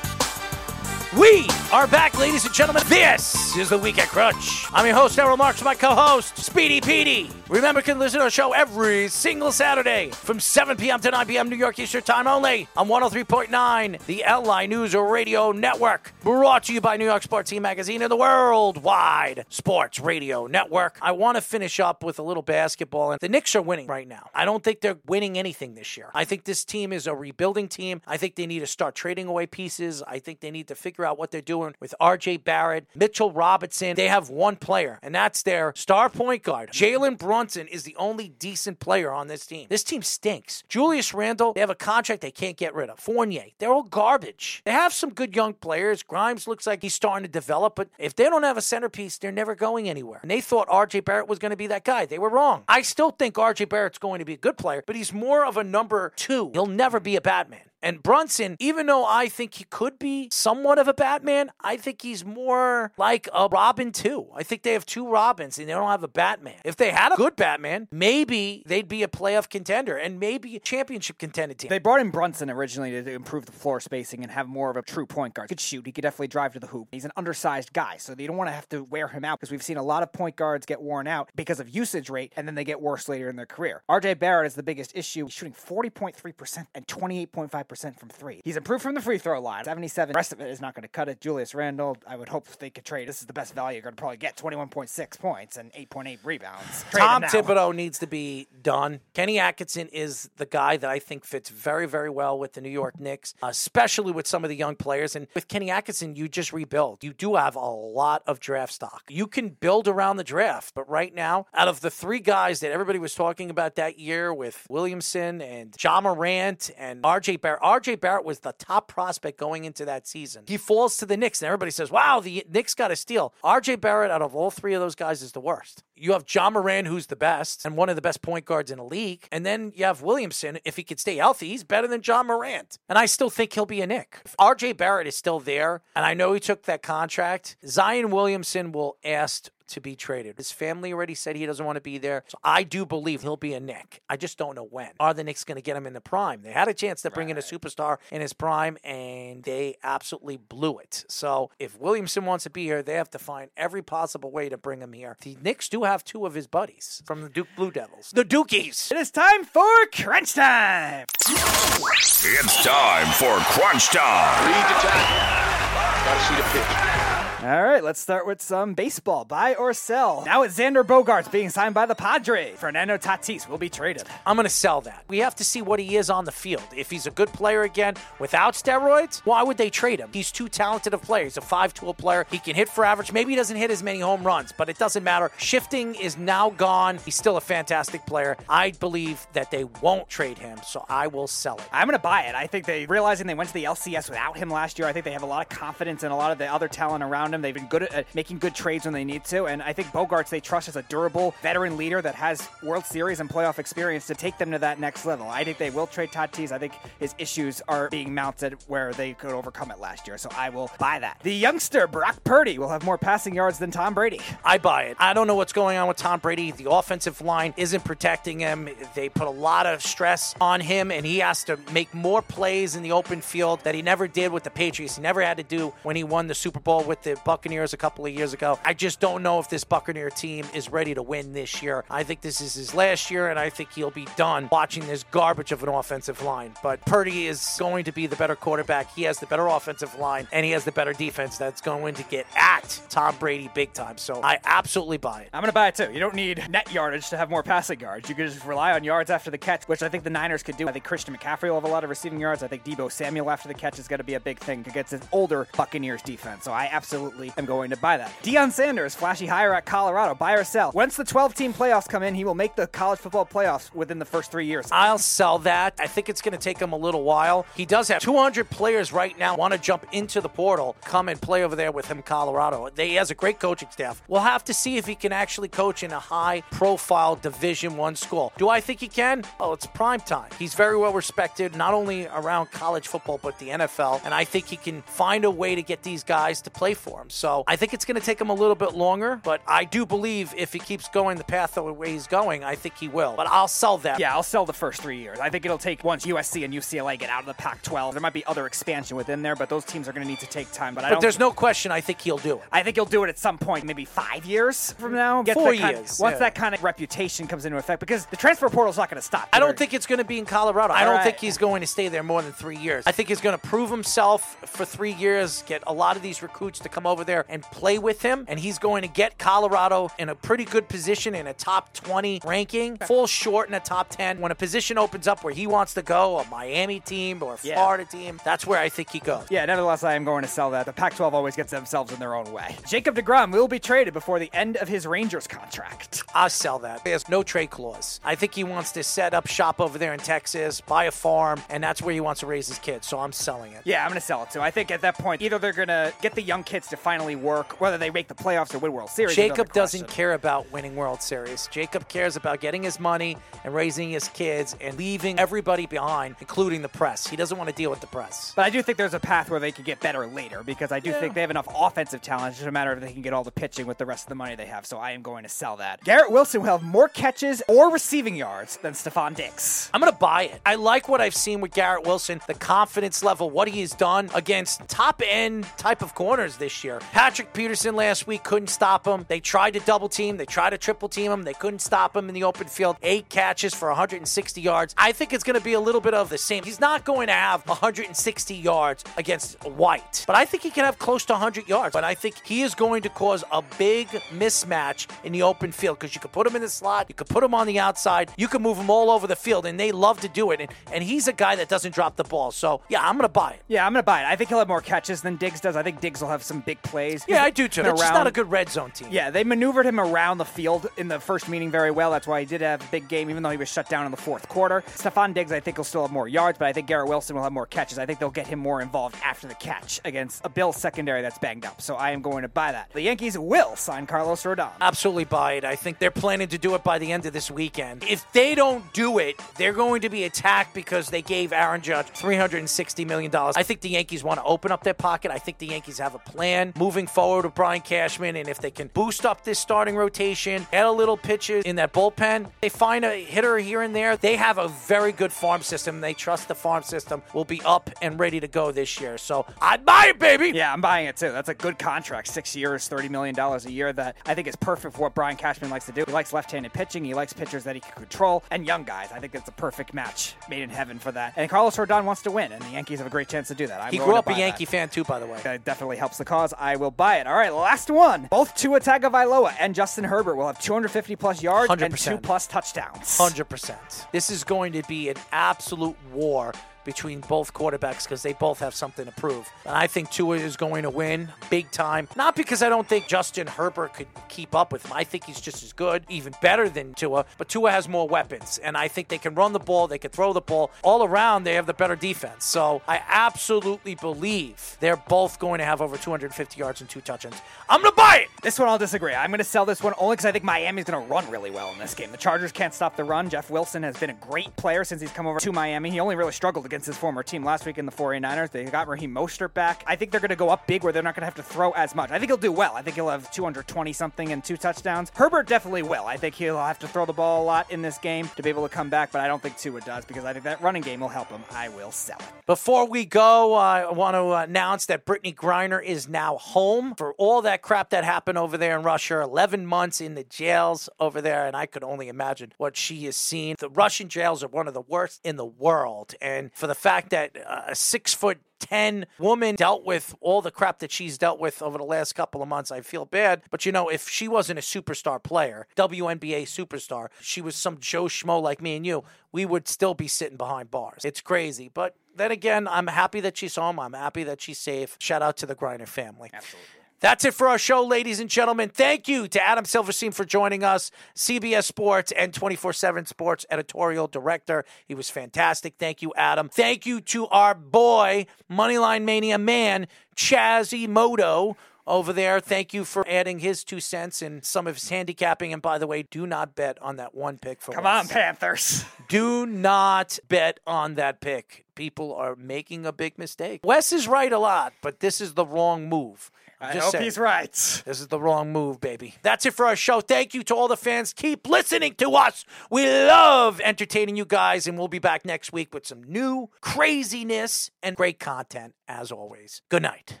We are back, ladies and gentlemen. This is the Weekend Crunch. I'm your host, Errol Marks, my co-host, Speedy Petey. Remember, you can listen to our show every single Saturday from 7 p.m. to 9 p.m. New York Eastern Time only on 103.9, the LI News Radio Network. Brought to you by New York Sports Team Magazine and the Worldwide Sports Radio Network. I want to finish up with a little basketball, and the Knicks are winning right now. I don't think they're winning anything this year. I think this team is a rebuilding team. I think they need to start trading away pieces. I think they need to figure out what they're doing with RJ Barrett, Mitchell Robinson. They have one player, and that's their star point guard. Jalen Brunson is the only decent player on this team. This team stinks. Julius Randle, they have a contract they can't get rid of. Fournier, they're all garbage. They have some good young players. Grimes looks like he's starting to develop, but if they don't have a centerpiece, they're never going anywhere. And they thought RJ Barrett was going to be that guy. They were wrong. I still think RJ Barrett's going to be a good player, but he's more of a number two. He'll never be a Batman. And Brunson, even though I think he could be somewhat of a Batman, I think he's more like a Robin too. I think they have two Robins and they don't have a Batman. If they had a good Batman, maybe they'd be a playoff contender and maybe a championship contender team. They brought in Brunson originally to improve the floor spacing and have more of a true point guard. He could shoot. He could definitely drive to the hoop. He's an undersized guy, so they don't want to have to wear him out because we've seen a lot of point guards get worn out because of usage rate, and then they get worse later in their career. RJ Barrett is the biggest issue. He's shooting 40.3% and 28.5% 75% from three. He's improved from the free throw line. 77. The rest of it is not going to cut it. Julius Randle, I would hope they could trade. This is the best value you're going to probably get 21.6 points and 8.8 rebounds. Trade Tom. Thibodeau needs to be done. Kenny Atkinson is the guy that I think fits very, very well with the New York Knicks, especially with some of the young players. And with Kenny Atkinson, you just rebuild. You do have a lot of draft stock. You can build around the draft. But right now, out of the three guys that everybody was talking about that year with Williamson and Ja Morant and RJ Barrett, RJ Barrett was the top prospect going into that season. He falls to the Knicks, and everybody says, wow, the Knicks got a steal. RJ Barrett, out of all three of those guys, is the worst. You have Ja Morant, who's the best and one of the best point guards in the league. And then you have Williamson. If he could stay healthy, he's better than Ja Morant. And I still think he'll be a Knick. If RJ Barrett is still there, and I know he took that contract, Zion Williamson will ask to be traded. His family already said he doesn't want to be there. So I do believe he'll be a Knick. I just don't know when. Are the Knicks going to get him in the prime? They had a chance to bring in a superstar in his prime and they absolutely blew it. So if Williamson wants to be here, they have to find every possible way to bring him here. The Knicks do have two of his buddies from the Duke Blue Devils. The Dukies. It is time for crunch time. It's time for Crunch Time. Read the time. Gotta see the pitch. All right, let's start with some baseball. Buy or sell. Now it's Xander Bogaerts being signed by the Padres. Fernando Tatis will be traded. I'm going to sell that. We have to see what he is on the field. If he's a good player again without steroids, why would they trade him? He's too talented a player. He's a five-tool player. He can hit for average. Maybe he doesn't hit as many home runs, but it doesn't matter. Shifting is now gone. He's still a fantastic player. I believe that they won't trade him, so I will sell it. I'm going to buy it. I think they realizing they went to the LCS without him last year. I think they have a lot of confidence in a lot of the other talent around him. They've been good at, making good trades when they need to, and I think Bogaerts they trust as a durable veteran leader that has World Series and playoff experience to take them to that next level. I think they will trade Tatis. I think his issues are being mounted where they could overcome it last year, so I will buy that. The youngster Brock Purdy will have more passing yards than Tom Brady. I buy it. I don't know what's going on with Tom Brady. The offensive line isn't protecting him. They put a lot of stress on him, and he has to make more plays in the open field that he never did with the Patriots. He never had to do when he won the Super Bowl with the Buccaneers a couple of years ago. I just don't know if this Buccaneer team is ready to win this year. I think this is his last year, and I think he'll be done watching this garbage of an offensive line. But Purdy is going to be the better quarterback. He has the better offensive line, and he has the better defense that's going to get at Tom Brady big time. So I absolutely buy it. I'm going to buy it too. You don't need net yardage to have more passing yards. You can just rely on yards after the catch, which I think the Niners could do. I think Christian McCaffrey will have a lot of receiving yards. I think Deebo Samuel after the catch is going to be a big thing against an older Buccaneers defense. So I absolutely am going to buy that. Deion Sanders, flashy hire at Colorado. Buy or sell. Once the 12 team playoffs come in, he will make the college football playoffs within the first three years. I'll sell that. I think it's going to take him a little while. He does have 200 players right now want to jump into the portal, come and play over there with him, Colorado. They, he has a great coaching staff. We'll have to see if he can actually coach in a high-profile Division One school. Do I think he can? Oh, it's prime time. He's very well respected, not only around college football but the NFL, and I think he can find a way to get these guys to play for him. So I think it's going to take him a little bit longer, but I do believe if he keeps going the path the way he's going, I think he will. But I'll sell that. Yeah, I'll sell the first three years. I think it'll take once USC and UCLA get out of the Pac-12. There might be other expansion within there, but those teams are going to need to take time. But, I But there's no question I think he'll do it. I think he'll do it at some point, maybe five years from now. Get Four that kind- years, once yeah. that kind of reputation comes into effect, because the transfer portal's not going to stop. I don't think it's going to be in Colorado. I All don't right. think he's going to stay there more than three years. I think he's going to prove himself for three years, get a lot of these recruits to come over there and play with him, and he's going to get Colorado in a pretty good position in a top 20 ranking, fall short in a top 10. When a position opens up where he wants to go, a Miami team or a Yeah. Florida team, that's where I think he goes. Yeah, nevertheless, I am going to sell that. The Pac 12 always gets themselves in their own way. Jacob DeGrom will be traded before the end of his Rangers contract. I'll sell that. There's no trade clause. I think he wants to set up shop over there in Texas, buy a farm, and that's where he wants to raise his kids. So I'm selling it. Yeah, I'm going to sell it too. I think at that point, either they're going to get the young kids to finally work, whether they make the playoffs or win World Series. Jacob doesn't care about winning World Series. Jacob cares about getting his money and raising his kids and leaving everybody behind, including the press. He doesn't want to deal with the press. But I do think there's a path where they could get better later because I do think they have enough offensive talent. It's just a matter of if they can get all the pitching with the rest of the money they have. So I am going to sell that. Garrett Wilson will have more catches or receiving yards than Stefon Diggs. I'm going to buy it. I like what I've seen with Garrett Wilson, the confidence level, what he has done against top end type of corners this year. Patrick Peterson last week couldn't stop him. They tried to double team, they tried to triple team him, they couldn't stop him in the open field. Eight catches for 160 yards. I think it's going to be a little bit of the same. He's not going to have 160 yards against White, but I think he can have close to 100 yards. But I think he is going to cause a big mismatch in the open field because you could put him in the slot, you could put him on the outside, you can move him all over the field, and they love to do it. And, and he's a guy that doesn't drop the ball. So, yeah, I'm going to buy it. Yeah, I'm going to buy it. I think he'll have more catches than Diggs does. I think Diggs will have some big plays. Yeah, I do too. It's just not a good red zone team. Yeah, they maneuvered him around the field in the first meeting very well. That's why he did have a big game, even though he was shut down in the fourth quarter. Stefon Diggs, I think, will still have more yards, but I think Garrett Wilson will have more catches. I think they'll get him more involved after the catch against a Bills secondary that's banged up. So I am going to buy that. The Yankees will sign Carlos Rodon. Absolutely buy it. I think they're planning to do it by the end of this weekend. If they don't do it, they're going to be attacked because they gave Aaron Judge $360 million. I think the Yankees want to open up their pocket. I think the Yankees have a plan moving forward with Brian Cashman. And if they can boost up this starting rotation, add a little pitches in that bullpen, they find a hitter here and there. They have a very good farm system. They trust the farm system will be up and ready to go this year. So I'd buy it, baby. Yeah, I'm buying it too. That's a good contract. Six years, $30 million a year that I think is perfect for what Brian Cashman likes to do. He likes left handed pitching, he likes pitchers that he can control, and young guys. I think it's a perfect match made in heaven for that. And Carlos Rodon wants to win, and the Yankees have a great chance to do that. I'm he grew up a Yankee that. fan too, by the way. That definitely helps the cause. I will buy it. All right, last one. Both Tua Tagovailoa and Justin Herbert will have 250 plus yards and 100%. two plus touchdowns. Hundred percent. This is going to be an absolute war between both quarterbacks because they both have something to prove. And I think Tua is going to win big time. Not because I don't think Justin Herbert could keep up with him. I think he's just as good, even better than Tua. But Tua has more weapons, and I think they can run the ball, they can throw the ball. All around, they have the better defense. So I absolutely believe they're both going to have over 250 yards and two touchdowns. I'm going to buy it. This one I'll disagree. I'm going to sell this one only because I think Miami's going to run really well in this game. The Chargers can't stop the run. Jeff Wilson has been a great player since he's come over to Miami. He only really struggled against his former team last week in the 49ers. They got Raheem Mostert back. I think they're going to go up big where they're not going to have to throw as much. I think he'll do well. I think he'll have 220 something and two touchdowns. Herbert definitely will. I think he'll have to throw the ball a lot in this game to be able to come back, but I don't think Tua does because I think that running game will help him. I will sell it. Before we go, I want to announce that Brittney Griner is now home for all that crap that happened over there in Russia. 11 months in the jails over there, and I could only imagine what she has seen. The Russian jails are one of the worst in the world. And for the fact that uh, a six foot 10 woman dealt with all the crap that she's dealt with over the last couple of months. I feel bad. But you know, if she wasn't a superstar player, WNBA superstar, she was some Joe Schmo like me and you, we would still be sitting behind bars. It's crazy. But then again, I'm happy that she's home. I'm happy that she's safe. Shout out to the Griner family. Absolutely. That's it for our show, ladies and gentlemen. Thank you to Adam Silverstein for joining us, CBS Sports and 24 7 Sports editorial director. He was fantastic. Thank you, Adam. Thank you to our boy, Moneyline Mania man, Chazzy Moto. Over there, thank you for adding his two cents and some of his handicapping. And by the way, do not bet on that one pick for Come on, Panthers. <laughs> Do not bet on that pick. People are making a big mistake. Wes is right a lot, but this is the wrong move. I just hope saying. he's right. This is the wrong move, baby. That's it for our show. Thank you to all the fans. Keep listening to us. We love entertaining you guys, and we'll be back next week with some new craziness and great content, as always. Good night.